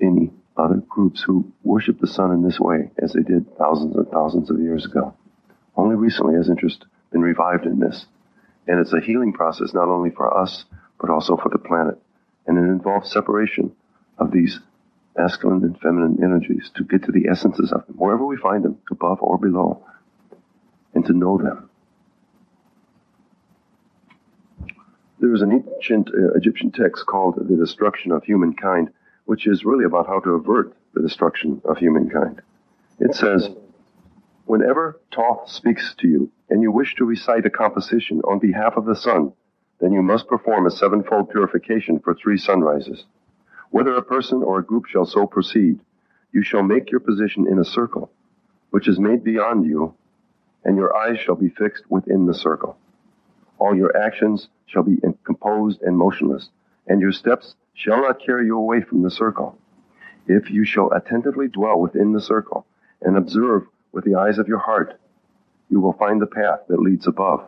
any other groups who worship the sun in this way as they did thousands and thousands of years ago. Only recently has interest been revived in this. And it's a healing process not only for us, but also for the planet. And it involves separation of these masculine and feminine energies, to get to the essences of them, wherever we find them, above or below, and to know them. There is an ancient uh, Egyptian text called The Destruction of Humankind, which is really about how to avert the destruction of humankind. It says, Whenever Thoth speaks to you, and you wish to recite a composition on behalf of the sun, then you must perform a sevenfold purification for three sunrises. Whether a person or a group shall so proceed, you shall make your position in a circle, which is made beyond you, and your eyes shall be fixed within the circle. All your actions shall be composed and motionless, and your steps shall not carry you away from the circle. If you shall attentively dwell within the circle and observe with the eyes of your heart, you will find the path that leads above.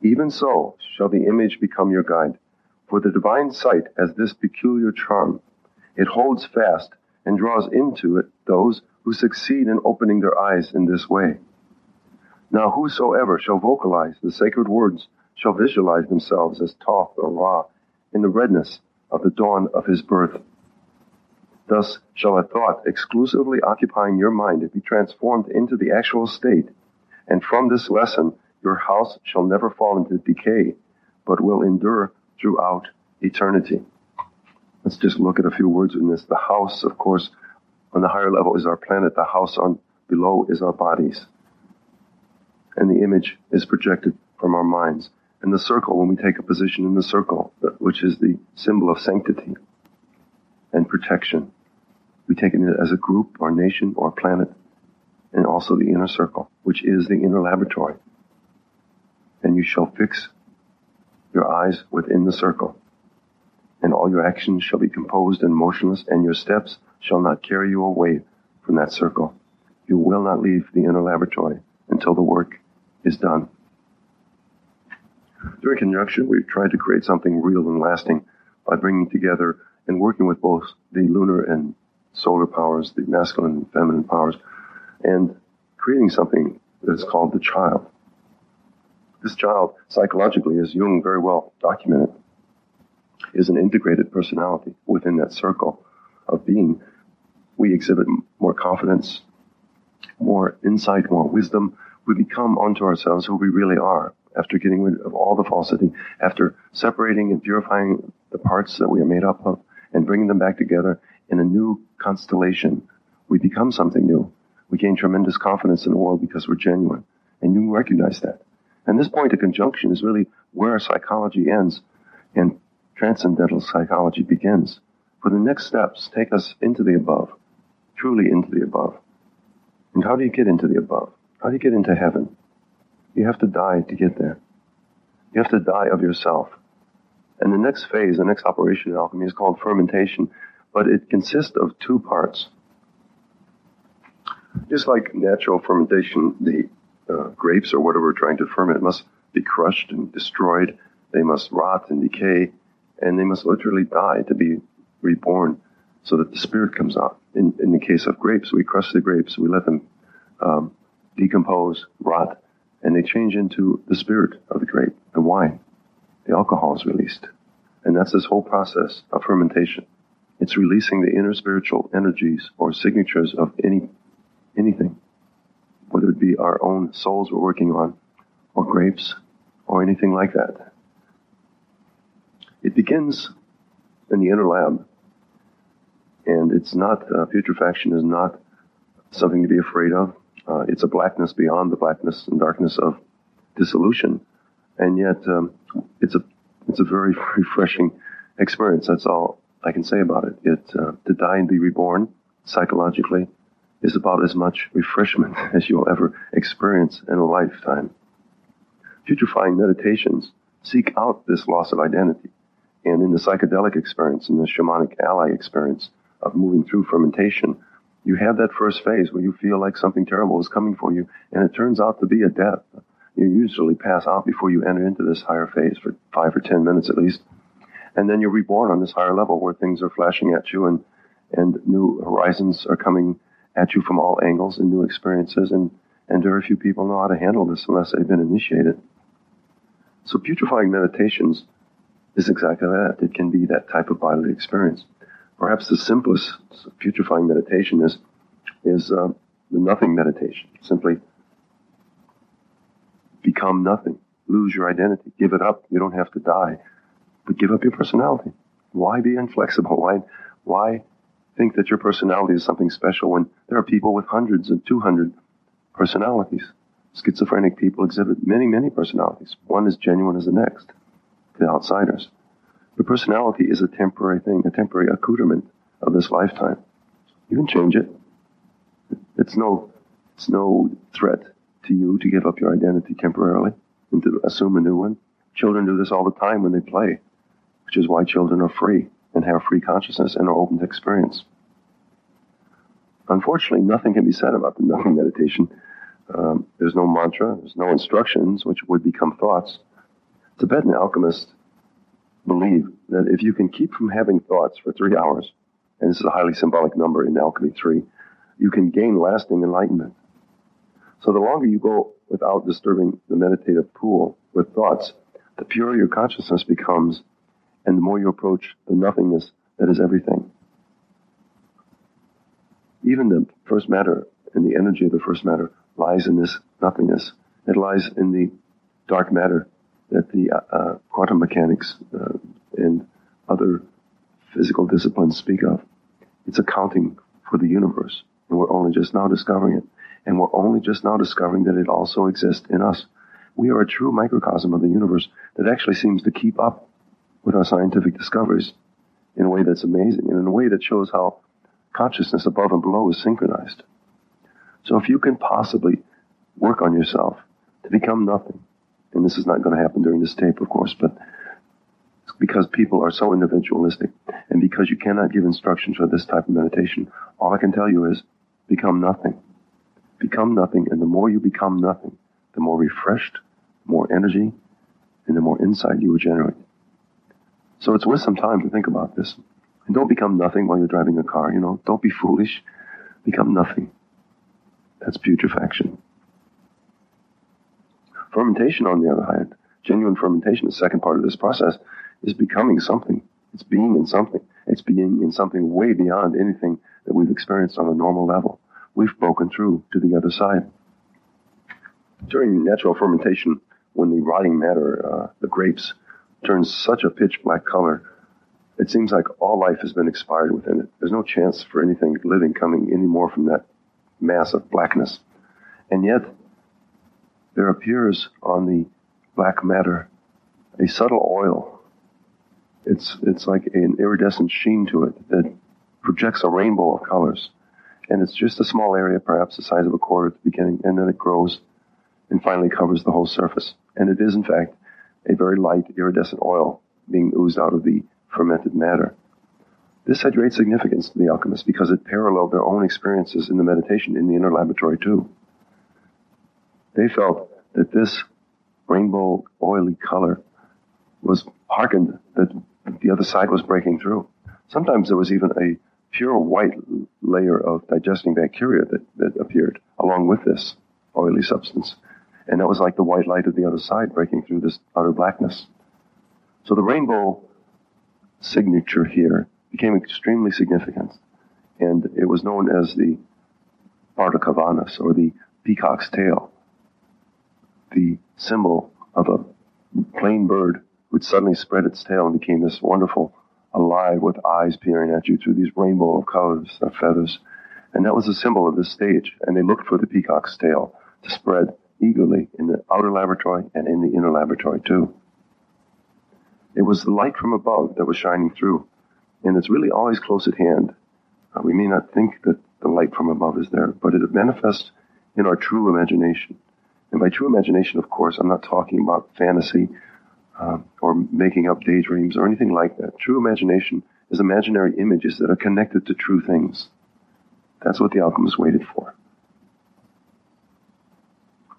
Even so shall the image become your guide. For the divine sight has this peculiar charm. It holds fast and draws into it those who succeed in opening their eyes in this way. Now whosoever shall vocalize the sacred words shall visualize themselves as Thoth or Ra in the redness of the dawn of his birth. Thus shall a thought exclusively occupying your mind be transformed into the actual state, and from this lesson your house shall never fall into decay, but will endure throughout eternity. Let's just look at a few words in this. The house, of course, on the higher level is our planet. The house on below is our bodies. And the image is projected from our minds. And the circle, when we take a position in the circle, which is the symbol of sanctity and protection, we take it as a group or nation or planet, and also the inner circle, which is the inner laboratory and you shall fix your eyes within the circle. And all your actions shall be composed and motionless, and your steps shall not carry you away from that circle. You will not leave the inner laboratory until the work is done. During conjunction, we've tried to create something real and lasting by bringing together and working with both the lunar and solar powers, the masculine and feminine powers, and creating something that is called the child. This child, psychologically, as Jung very well documented, is an integrated personality within that circle of being. We exhibit more confidence, more insight, more wisdom. We become unto ourselves who we really are after getting rid of all the falsity, after separating and purifying the parts that we are made up of and bringing them back together in a new constellation. We become something new. We gain tremendous confidence in the world because we're genuine. And you recognize that. And this point of conjunction is really where psychology ends and transcendental psychology begins. For the next steps take us into the above, truly into the above. And how do you get into the above? How do you get into heaven? You have to die to get there. You have to die of yourself. And the next phase, the next operation in alchemy is called fermentation, but it consists of two parts. Just like natural fermentation, the uh, grapes or whatever we're trying to ferment must be crushed and destroyed. They must rot and decay, and they must literally die to be reborn so that the spirit comes out. In, in the case of grapes, we crush the grapes, we let them um, decompose, rot, and they change into the spirit of the grape, the wine. The alcohol is released. And that's this whole process of fermentation. It's releasing the inner spiritual energies or signatures of any anything whether it be our own souls we're working on, or grapes, or anything like that. It begins in the inner lab, and it's not, uh, putrefaction is not something to be afraid of. Uh, it's a blackness beyond the blackness and darkness of dissolution, and yet um, it's a it's a very refreshing experience. That's all I can say about it. It uh, to die and be reborn psychologically is about as much refreshment as you'll ever experience in a lifetime. Putrefying meditations seek out this loss of identity. And in the psychedelic experience, in the shamanic ally experience of moving through fermentation, you have that first phase where you feel like something terrible is coming for you, and it turns out to be a death. You usually pass out before you enter into this higher phase for five or ten minutes at least. And then you're reborn on this higher level where things are flashing at you and, and new horizons are coming at you from all angles and new experiences, and, and very few people know how to handle this unless they've been initiated. So putrefying meditations is exactly that. It can be that type of bodily experience. Perhaps the simplest putrefying meditation is is uh, the nothing meditation. Simply become nothing, lose your identity, give it up. You don't have to die, but give up your personality. Why be inflexible? Why why think that your personality is something special when there are people with hundreds and two hundred personalities? Schizophrenic people exhibit many, many personalities. One is genuine as the next to outsiders. The personality is a temporary thing, a temporary accoutrement of this lifetime. You can change it. It's no, it's no threat to you to give up your identity temporarily and to assume a new one. Children do this all the time when they play, which is why children are free and have free consciousness and are open to experience. Unfortunately, nothing can be said about the nothing meditation. Um, there's no mantra, there's no instructions, which would become thoughts. Tibetan alchemists believe that if you can keep from having thoughts for three hours, and this is a highly symbolic number in Alchemy 3, you can gain lasting enlightenment. So the longer you go without disturbing the meditative pool with thoughts, the purer your consciousness becomes, and the more you approach the nothingness that is everything. Even the first matter and the energy of the first matter lies in this nothingness. It lies in the dark matter that the uh, uh, quantum mechanics uh, and other physical disciplines speak of. It's accounting for the universe, and we're only just now discovering it. And we're only just now discovering that it also exists in us. We are a true microcosm of the universe that actually seems to keep up with our scientific discoveries in a way that's amazing and in a way that shows how consciousness above and below is synchronized. So if you can possibly work on yourself to become nothing, and this is not going to happen during this tape, of course, but because people are so individualistic and because you cannot give instructions for this type of meditation, all I can tell you is become nothing. Become nothing, and the more you become nothing, the more refreshed, more energy, and the more insight you will generate. So it's worth some time to think about this. And don't become nothing while you're driving a car, you know. Don't be foolish. Become nothing. That's putrefaction. Fermentation, on the other hand, genuine fermentation, the second part of this process, is becoming something. It's being in something. It's being in something way beyond anything that we've experienced on a normal level. We've broken through to the other side. During natural fermentation, when the rotting matter, uh, the grapes, turns such a pitch black color, it seems like all life has been expired within it. There's no chance for anything living coming any more from that mass of blackness. And yet, there appears on the black matter a subtle oil. It's, it's like an iridescent sheen to it that projects a rainbow of colors. And it's just a small area, perhaps the size of a quarter at the beginning, and then it grows and finally covers the whole surface. And it is, in fact, a very light iridescent oil being oozed out of the fermented matter. This had great significance to the alchemists because it paralleled their own experiences in the meditation in the inner laboratory too. They felt that this rainbow oily color was hearkened that the other side was breaking through. Sometimes there was even a pure white layer of digesting bacteria that, that appeared along with this oily substance. And that was like the white light of the other side breaking through this outer blackness. So the rainbow signature here became extremely significant. And it was known as the cauda pavonis, or the peacock's tail, the symbol of a plain bird which suddenly spread its tail and became this wonderful, alive with eyes peering at you through these rainbow of colors of feathers. And that was a symbol of this stage. And they looked for the peacock's tail to spread eagerly in the outer laboratory and in the inner laboratory too. It was the light from above that was shining through, and it's really always close at hand. Uh, we may not think that the light from above is there, but it manifests in our true imagination. And by true imagination, of course, I'm not talking about fantasy uh, or making up daydreams or anything like that. True imagination is imaginary images that are connected to true things. That's what the alchemists waited for.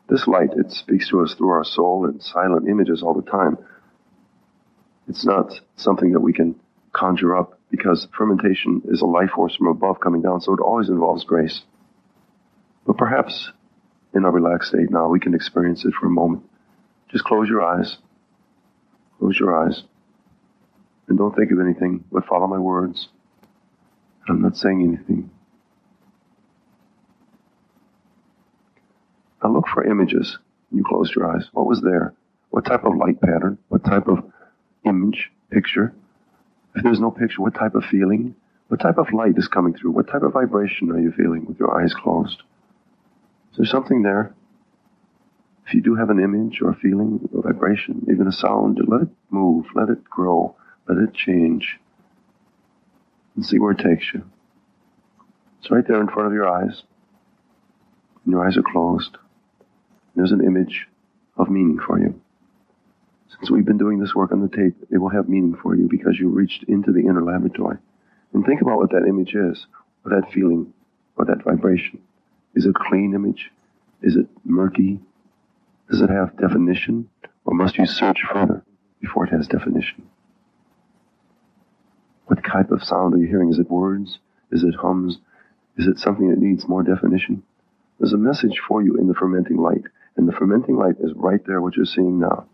This light, it speaks to us through our soul in silent images all the time. It's not something that we can conjure up because fermentation is a life force from above coming down, so it always involves grace. But perhaps in our relaxed state now, we can experience it for a moment. Just close your eyes. Close your eyes. And don't think of anything, but follow my words. I'm not saying anything. Now look for images. You closed your eyes. What was there? What type of light pattern? What type of image, picture? If there's no picture, what type of feeling? What type of light is coming through? What type of vibration are you feeling with your eyes closed? Is there something there? If you do have an image or a feeling or vibration, even a sound, let it move, let it grow, let it change, and see where it takes you. It's right there in front of your eyes, and your eyes are closed. There's an image of meaning for you. Since we've been doing this work on the tape, it will have meaning for you because you reached into the inner laboratory. And think about what that image is, what that feeling, what that vibration. Is it a clean image? Is it murky? Does it have definition? Or must you search further before it has definition? What type of sound are you hearing? Is it words? Is it hums? Is it something that needs more definition? There's a message for you in the fermenting light. And the fermenting light is right there, what you're seeing now.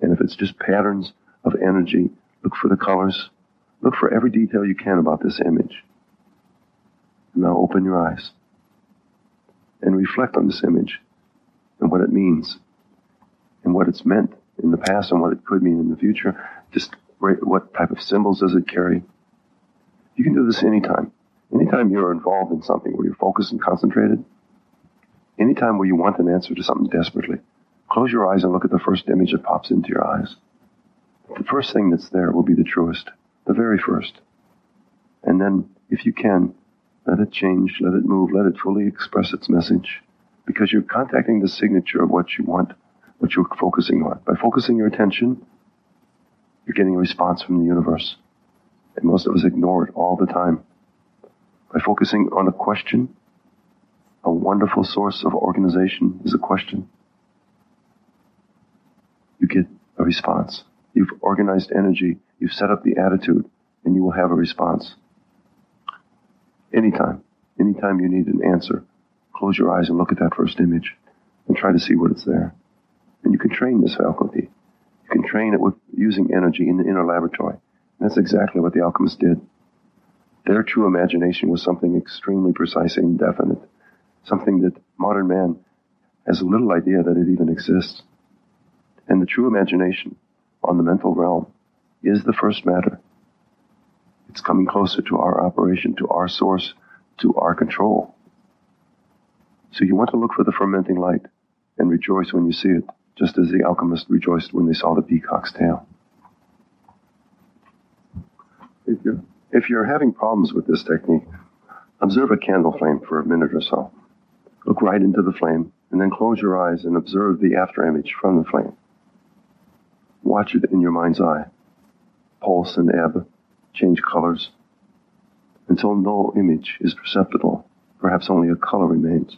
And if it's just patterns of energy, look for the colors. Look for every detail you can about this image. And now open your eyes and reflect on this image and what it means and what it's meant in the past and what it could mean in the future. Just what type of symbols does it carry? You can do this anytime. Anytime you're involved in something where you're focused and concentrated, anytime where you want an answer to something desperately, close your eyes and look at the first image that pops into your eyes. The first thing that's there will be the truest, the very first. And then, if you can, let it change, let it move, let it fully express its message, because you're contacting the signature of what you want, what you're focusing on. By focusing your attention, you're getting a response from the universe. And most of us ignore it all the time. By focusing on a question, a wonderful source of organization is a question. You get a response. You've organized energy, you've set up the attitude, and you will have a response. Anytime, anytime you need an answer, close your eyes and look at that first image and try to see what it's there. And you can train this faculty. You can train it with using energy in the inner laboratory. And that's exactly what the alchemists did. Their true imagination was something extremely precise and definite, something that modern man has little idea that it even exists. And the true imagination on the mental realm is the first matter. It's coming closer to our operation, to our source, to our control. So you want to look for the fermenting light and rejoice when you see it just as the alchemist rejoiced when they saw the peacock's tail. If you're, if you're having problems with this technique, observe a candle flame for a minute or so. Look right into the flame, and then close your eyes and observe the after image from the flame. Watch it in your mind's eye. Pulse and ebb, change colors, until no image is perceptible. Perhaps only a color remains,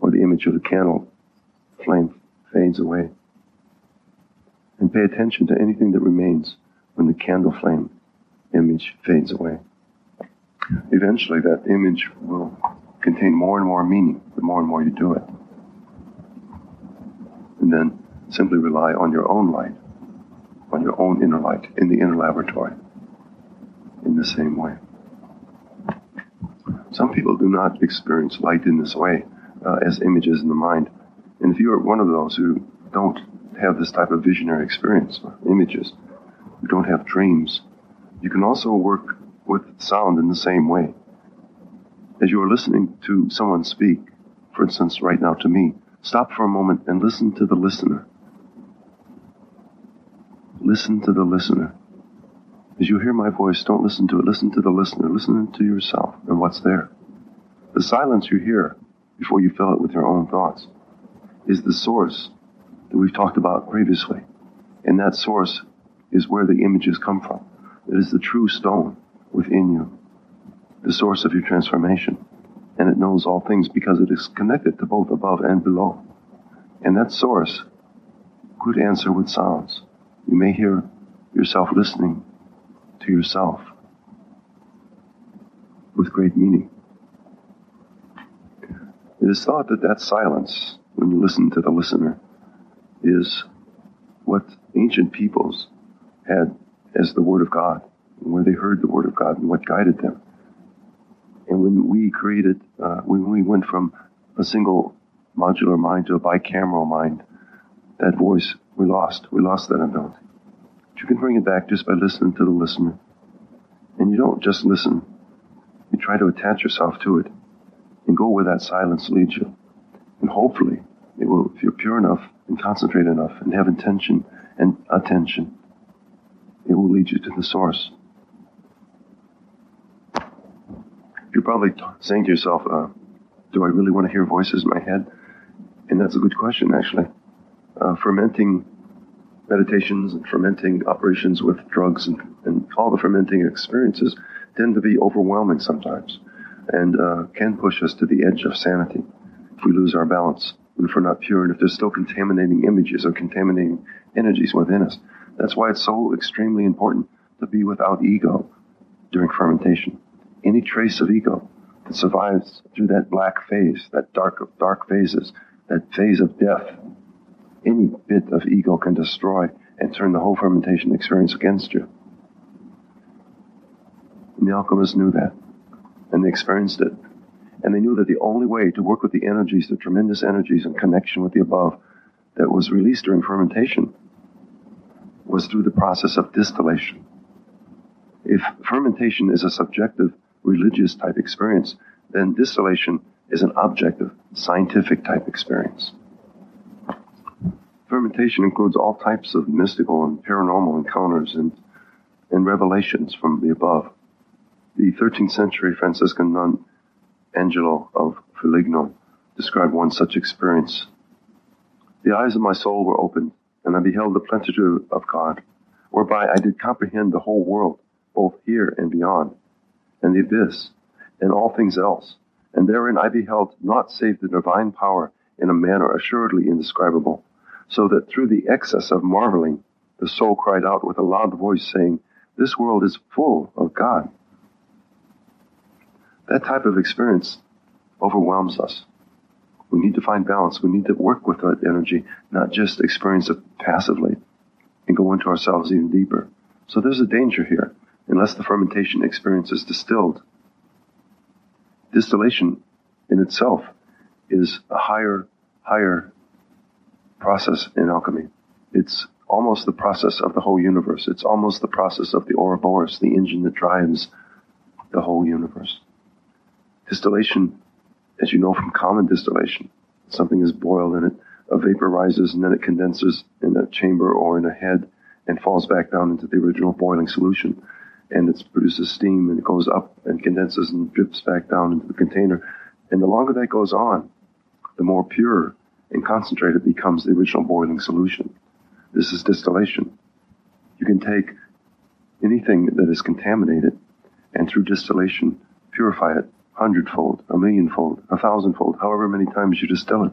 or the image of the candle flame fades away. And pay attention to anything that remains when the candle flame image fades away. Eventually, that image will contain more and more meaning the more and more you do it. And then simply rely on your own light, on your own inner light in the inner laboratory in the same way. Some people do not experience light in this way uh, as images in the mind and if you are one of those who don't have this type of visionary experience, images, who don't have dreams, you can also work with sound in the same way. As you are listening to someone speak, for instance, right now to me, stop for a moment and listen to the listener. Listen to the listener. As you hear my voice, don't listen to it. Listen to the listener. Listen to yourself and what's there. The silence you hear before you fill it with your own thoughts is the source that we've talked about previously. And that source is where the images come from. It is the true stone within you, the source of your transformation. And it knows all things because it is connected to both above and below. And that source could answer with sounds. You may hear yourself listening to yourself with great meaning. It is thought that that silence when you listen to the listener is what ancient peoples had as the Word of God where they heard the word of God and what guided them. And when we created, uh, when we went from a single modular mind to a bicameral mind, that voice we lost. We lost that ability. But you can bring it back just by listening to the listener. And you don't just listen. You try to attach yourself to it and go where that silence leads you. And hopefully, it will, if you're pure enough and concentrate enough and have intention and attention, it will lead you to the source. You're probably saying to yourself, uh, do I really want to hear voices in my head? And that's a good question, actually. Uh, fermenting meditations and fermenting operations with drugs and, and, all the fermenting experiences tend to be overwhelming sometimes and uh, can push us to the edge of sanity if we lose our balance and if we're not pure and if there's still contaminating images or contaminating energies within us. That's why it's so extremely important to be without ego during fermentation. Any trace of ego that survives through that black phase, that dark, dark phases, that phase of death, any bit of ego can destroy and turn the whole fermentation experience against you. And the alchemists knew that, and they experienced it. And they knew that the only way to work with the energies, the tremendous energies in connection with the above that was released during fermentation, was through the process of distillation. If fermentation is a subjective, religious type experience, then distillation is an objective, scientific type experience. Fermentation includes all types of mystical and paranormal encounters and, and revelations from the above. The 13th century Franciscan nun Angela of Foligno described one such experience. The eyes of my soul were opened, and I beheld the plenitude of God, whereby I did comprehend the whole world, both here and beyond, and the abyss, and all things else. And therein I beheld naught save the divine power in a manner assuredly indescribable, so that through the excess of marveling, the soul cried out with a loud voice, saying, This world is full of God. That type of experience overwhelms us. We need to find balance. We need to work with that energy, not just experience it passively and go into ourselves even deeper. So there's a danger here, unless the fermentation experience is distilled. Distillation in itself is a higher, higher process in alchemy. It's almost the process of the whole universe. It's almost the process of the Ouroboros, the engine that drives the whole universe. Distillation, as you know from common distillation, something is boiled and it a vapor rises and then it condenses in a chamber or in a head and falls back down into the original boiling solution. And it produces steam and it goes up and condenses and drips back down into the container. And the longer that goes on, the more pure and concentrated becomes the original boiling solution. This is distillation. You can take anything that is contaminated and through distillation purify it hundredfold, a millionfold, a thousandfold, however many times you distill it.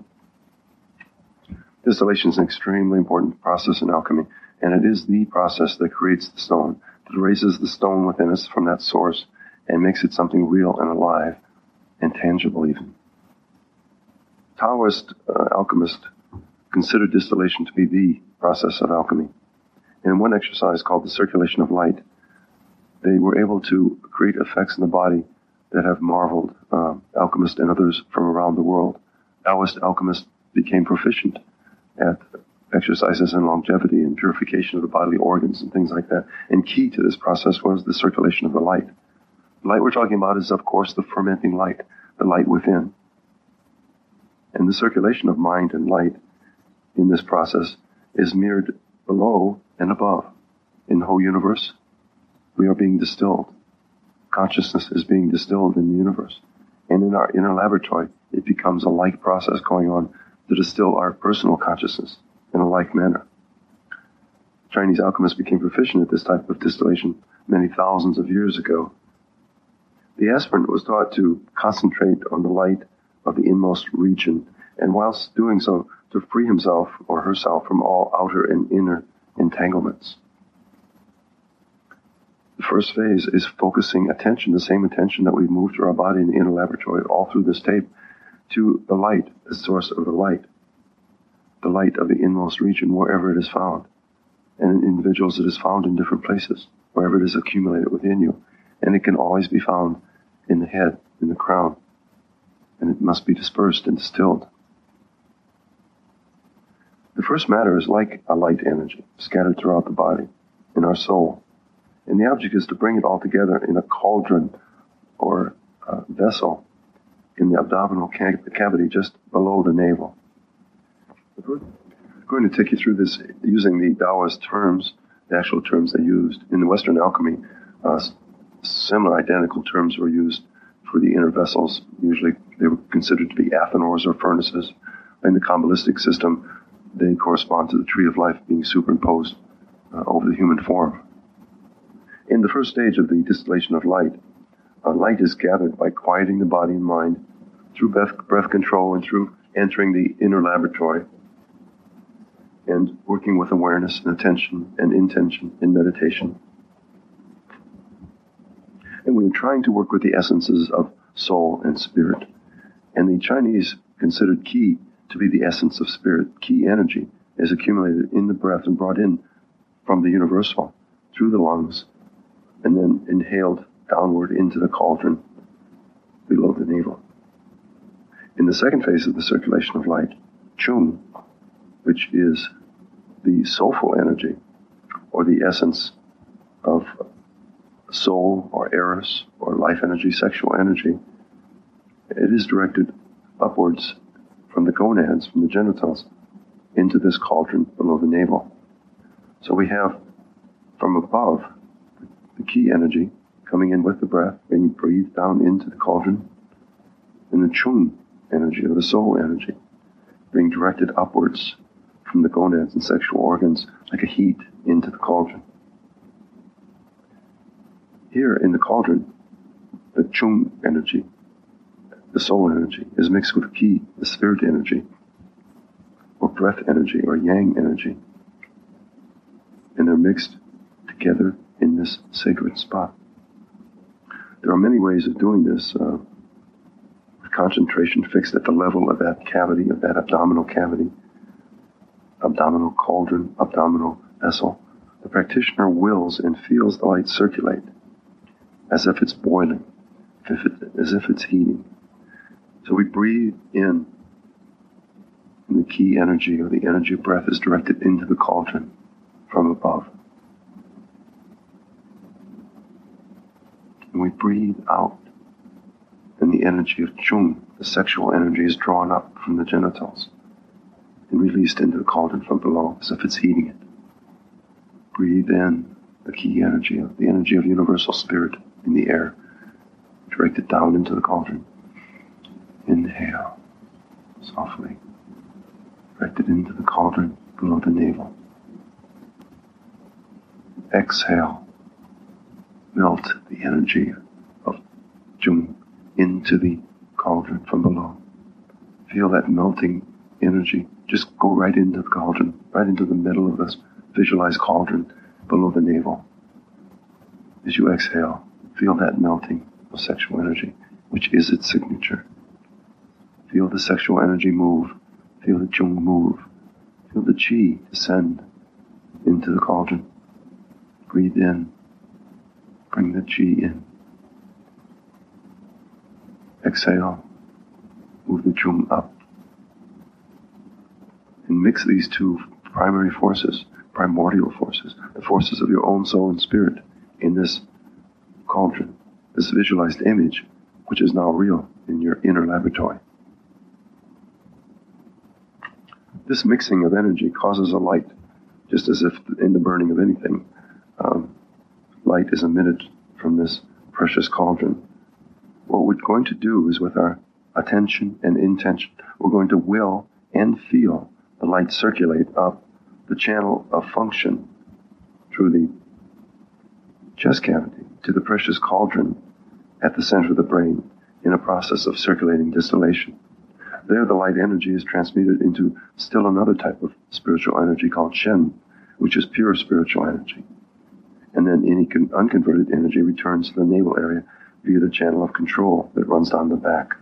Distillation is an extremely important process in alchemy, and it is the process that creates the stone, raises the stone within us from that source and makes it something real and alive and tangible even. Taoist uh, alchemists consider distillation to be the process of alchemy. In one exercise called the circulation of light, they were able to create effects in the body that have marveled uh, alchemists and others from around the world. Taoist alchemists became proficient at exercises in longevity and purification of the bodily organs and things like that. And key to this process was the circulation of the light. The light we're talking about is, of course, the fermenting light, the light within. And the circulation of mind and light in this process is mirrored below and above. In the whole universe, we are being distilled consciousness is being distilled in the universe. And in our inner laboratory, it becomes a like process going on to distill our personal consciousness in a like manner. Chinese alchemists became proficient at this type of distillation many thousands of years ago. The aspirant was taught to concentrate on the light of the inmost region, and whilst doing so, to free himself or herself from all outer and inner entanglements. The first phase is focusing attention, the same attention that we move through our body in the inner laboratory, all through this tape, to the light, the source of the light, the light of the inmost region, wherever it is found. And in individuals, it is found in different places, wherever it is accumulated within you. And it can always be found in the head, in the crown. And it must be dispersed and distilled. The first matter is like a light energy scattered throughout the body, in our soul. And the object is to bring it all together in a cauldron or a vessel in the abdominal cavity just below the navel. I'm going to take you through this using the Taoist terms, the actual terms they used. In the Western alchemy, uh, similar identical terms were used for the inner vessels. Usually they were considered to be athanors or furnaces. In the Kabbalistic system, they correspond to the tree of life being superimposed uh, over the human form. In the first stage of the distillation of light, uh, light is gathered by quieting the body and mind through breath, breath control and through entering the inner laboratory and working with awareness and attention and intention in meditation. And we are trying to work with the essences of soul and spirit. And the Chinese considered qi to be the essence of spirit. Qi energy is accumulated in the breath and brought in from the universal through the lungs and then inhaled downward into the cauldron below the navel. In the second phase of the circulation of light, Chung, which is the soulful energy or the essence of soul or eros or life energy, sexual energy, it is directed upwards from the gonads, from the genitals, into this cauldron below the navel. So we have from above the qi energy coming in with the breath, being breathed down into the cauldron, and the chung energy or the soul energy being directed upwards from the gonads and sexual organs like a heat into the cauldron. Here in the cauldron, the chung energy the soul energy, is mixed with qi, the spirit energy, or breath energy, or yang energy. And they're mixed together in this sacred spot. There are many ways of doing this. Uh, with concentration fixed at the level of that cavity, of that abdominal cavity, abdominal cauldron, abdominal vessel. The practitioner wills and feels the light circulate as if it's boiling, as if it's heating. So we breathe in, and the qi energy or the energy of breath is directed into the cauldron from above. And we breathe out, and the energy of chung, the sexual energy, is drawn up from the genitals and released into the cauldron from below as if it's heating it. Breathe in the qi energy, of the energy of universal spirit in the air, Direct it down into the cauldron. Inhale softly, Direct it into the cauldron below the navel. Exhale, melt the energy of Chung into the cauldron from below. Feel that melting energy just go right into the cauldron, right into the middle of this visualized cauldron below the navel. As you exhale, feel that melting of sexual energy, which is its signature. Feel the sexual energy move. Feel the chung move. Feel the chi descend into the cauldron. Breathe in. Bring the chi in. Exhale. Move the chung up. And mix these two primary forces, primordial forces, the forces of your own soul and spirit in this cauldron, this visualized image, which is now real in your inner laboratory. This mixing of energy causes a light, just as if in the burning of anything, um, light is emitted from this precious cauldron. What we're going to do is with our attention and intention, we're going to will and feel the light circulate up the channel of function through the chest cavity to the precious cauldron at the center of the brain in a process of circulating distillation. There, the light energy is transmuted into still another type of spiritual energy called Shen, which is pure spiritual energy. And then any unconverted energy returns to the navel area via the channel of control that runs down the back.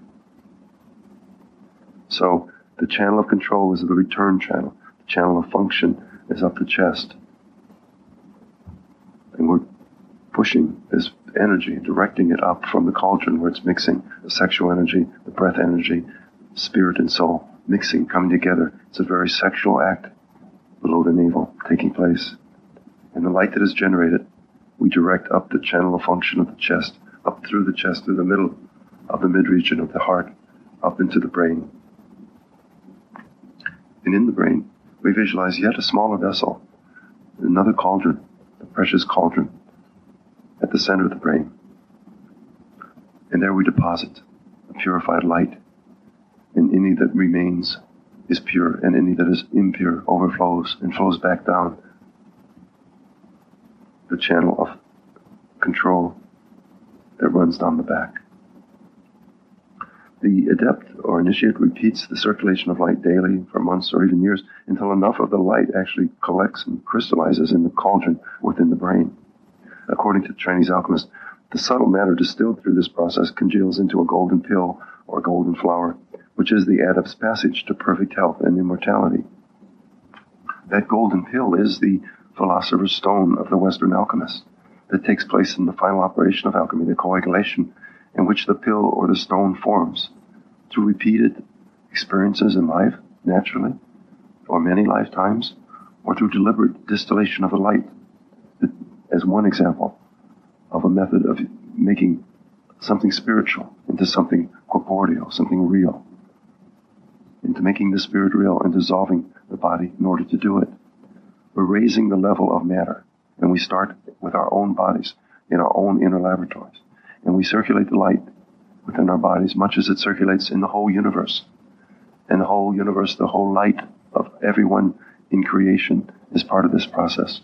So, the channel of control is the return channel. The channel of function is up the chest. And we're pushing this energy, directing it up from the cauldron where it's mixing the sexual energy, the breath energy, spirit and soul, mixing, coming together. It's a very sexual act below the navel taking place. And the light that is generated, we direct up the channel of function of the chest, up through the chest, through the middle of the mid region of the heart, up into the brain. And in the brain, we visualize yet a smaller vessel, another cauldron, the precious cauldron, at the center of the brain. And there we deposit a purified light, and any that remains is pure, and any that is impure overflows and flows back down the channel of control that runs down the back. The adept or initiate repeats the circulation of light daily for months or even years until enough of the light actually collects and crystallizes in the cauldron within the brain. According to the Chinese alchemist, the subtle matter distilled through this process congeals into a golden pill or golden flower, which is the adept's passage to perfect health and immortality. That golden pill is the philosopher's stone of the Western alchemist that takes place in the final operation of alchemy, the coagulation, in which the pill or the stone forms through repeated experiences in life, naturally, or many lifetimes, or through deliberate distillation of the light, as one example of a method of making something spiritual into something corporeal, something real, into making the spirit real and dissolving the body in order to do it. We're raising the level of matter, and we start with our own bodies in our own inner laboratories and we circulate the light within our bodies much as it circulates in the whole universe. And the whole universe, the whole light of everyone in creation is part of this process.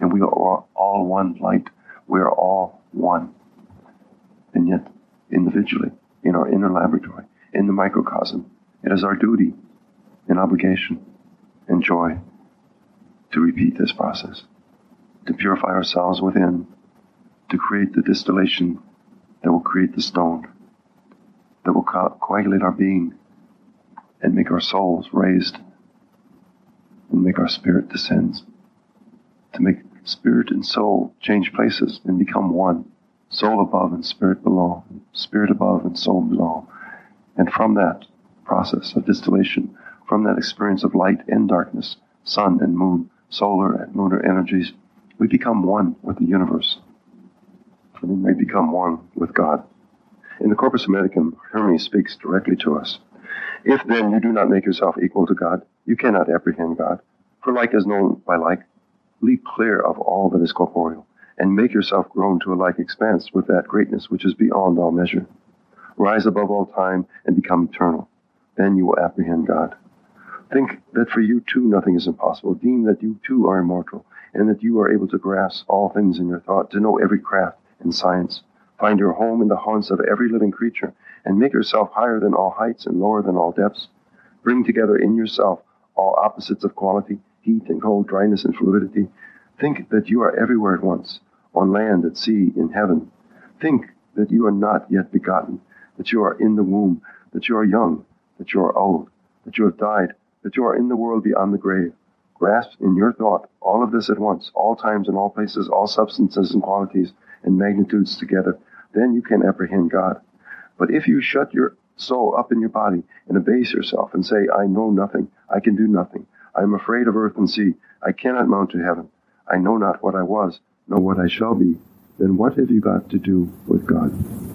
And we are all one light. We are all one. And yet, individually, in our inner laboratory, in the microcosm, it is our duty and obligation and joy to repeat this process, to purify ourselves within, to create the distillation that will create the stone, that will co- coagulate our being and make our souls raised and make our spirit descends. To make spirit and soul change places and become one. Soul above and spirit below, spirit above and soul below. And from that process of distillation, from that experience of light and darkness, sun and moon, solar and lunar energies, we become one with the universe and we may become one with God. In the Corpus Hermeticum, Hermes speaks directly to us. If then you do not make yourself equal to God, you cannot apprehend God. For like is known by like, leap clear of all that is corporeal, and make yourself grown to a like expanse with that greatness which is beyond all measure. Rise above all time and become eternal. Then you will apprehend God. Think that for you too nothing is impossible. Deem that you too are immortal, and that you are able to grasp all things in your thought, to know every craft, in science. Find your home in the haunts of every living creature, and make yourself higher than all heights and lower than all depths. Bring together in yourself all opposites of quality, heat and cold, dryness and fluidity. Think that you are everywhere at once, on land, at sea, in heaven. Think that you are not yet begotten, that you are in the womb, that you are young, that you are old, that you have died, that you are in the world beyond the grave. Grasp in your thought all of this at once, all times and all places, all substances and qualities, and magnitudes together, then you can apprehend God. But if you shut your soul up in your body and abase yourself and say, I know nothing, I can do nothing, I am afraid of earth and sea, I cannot mount to heaven, I know not what I was, nor what I shall be, then what have you got to do with God?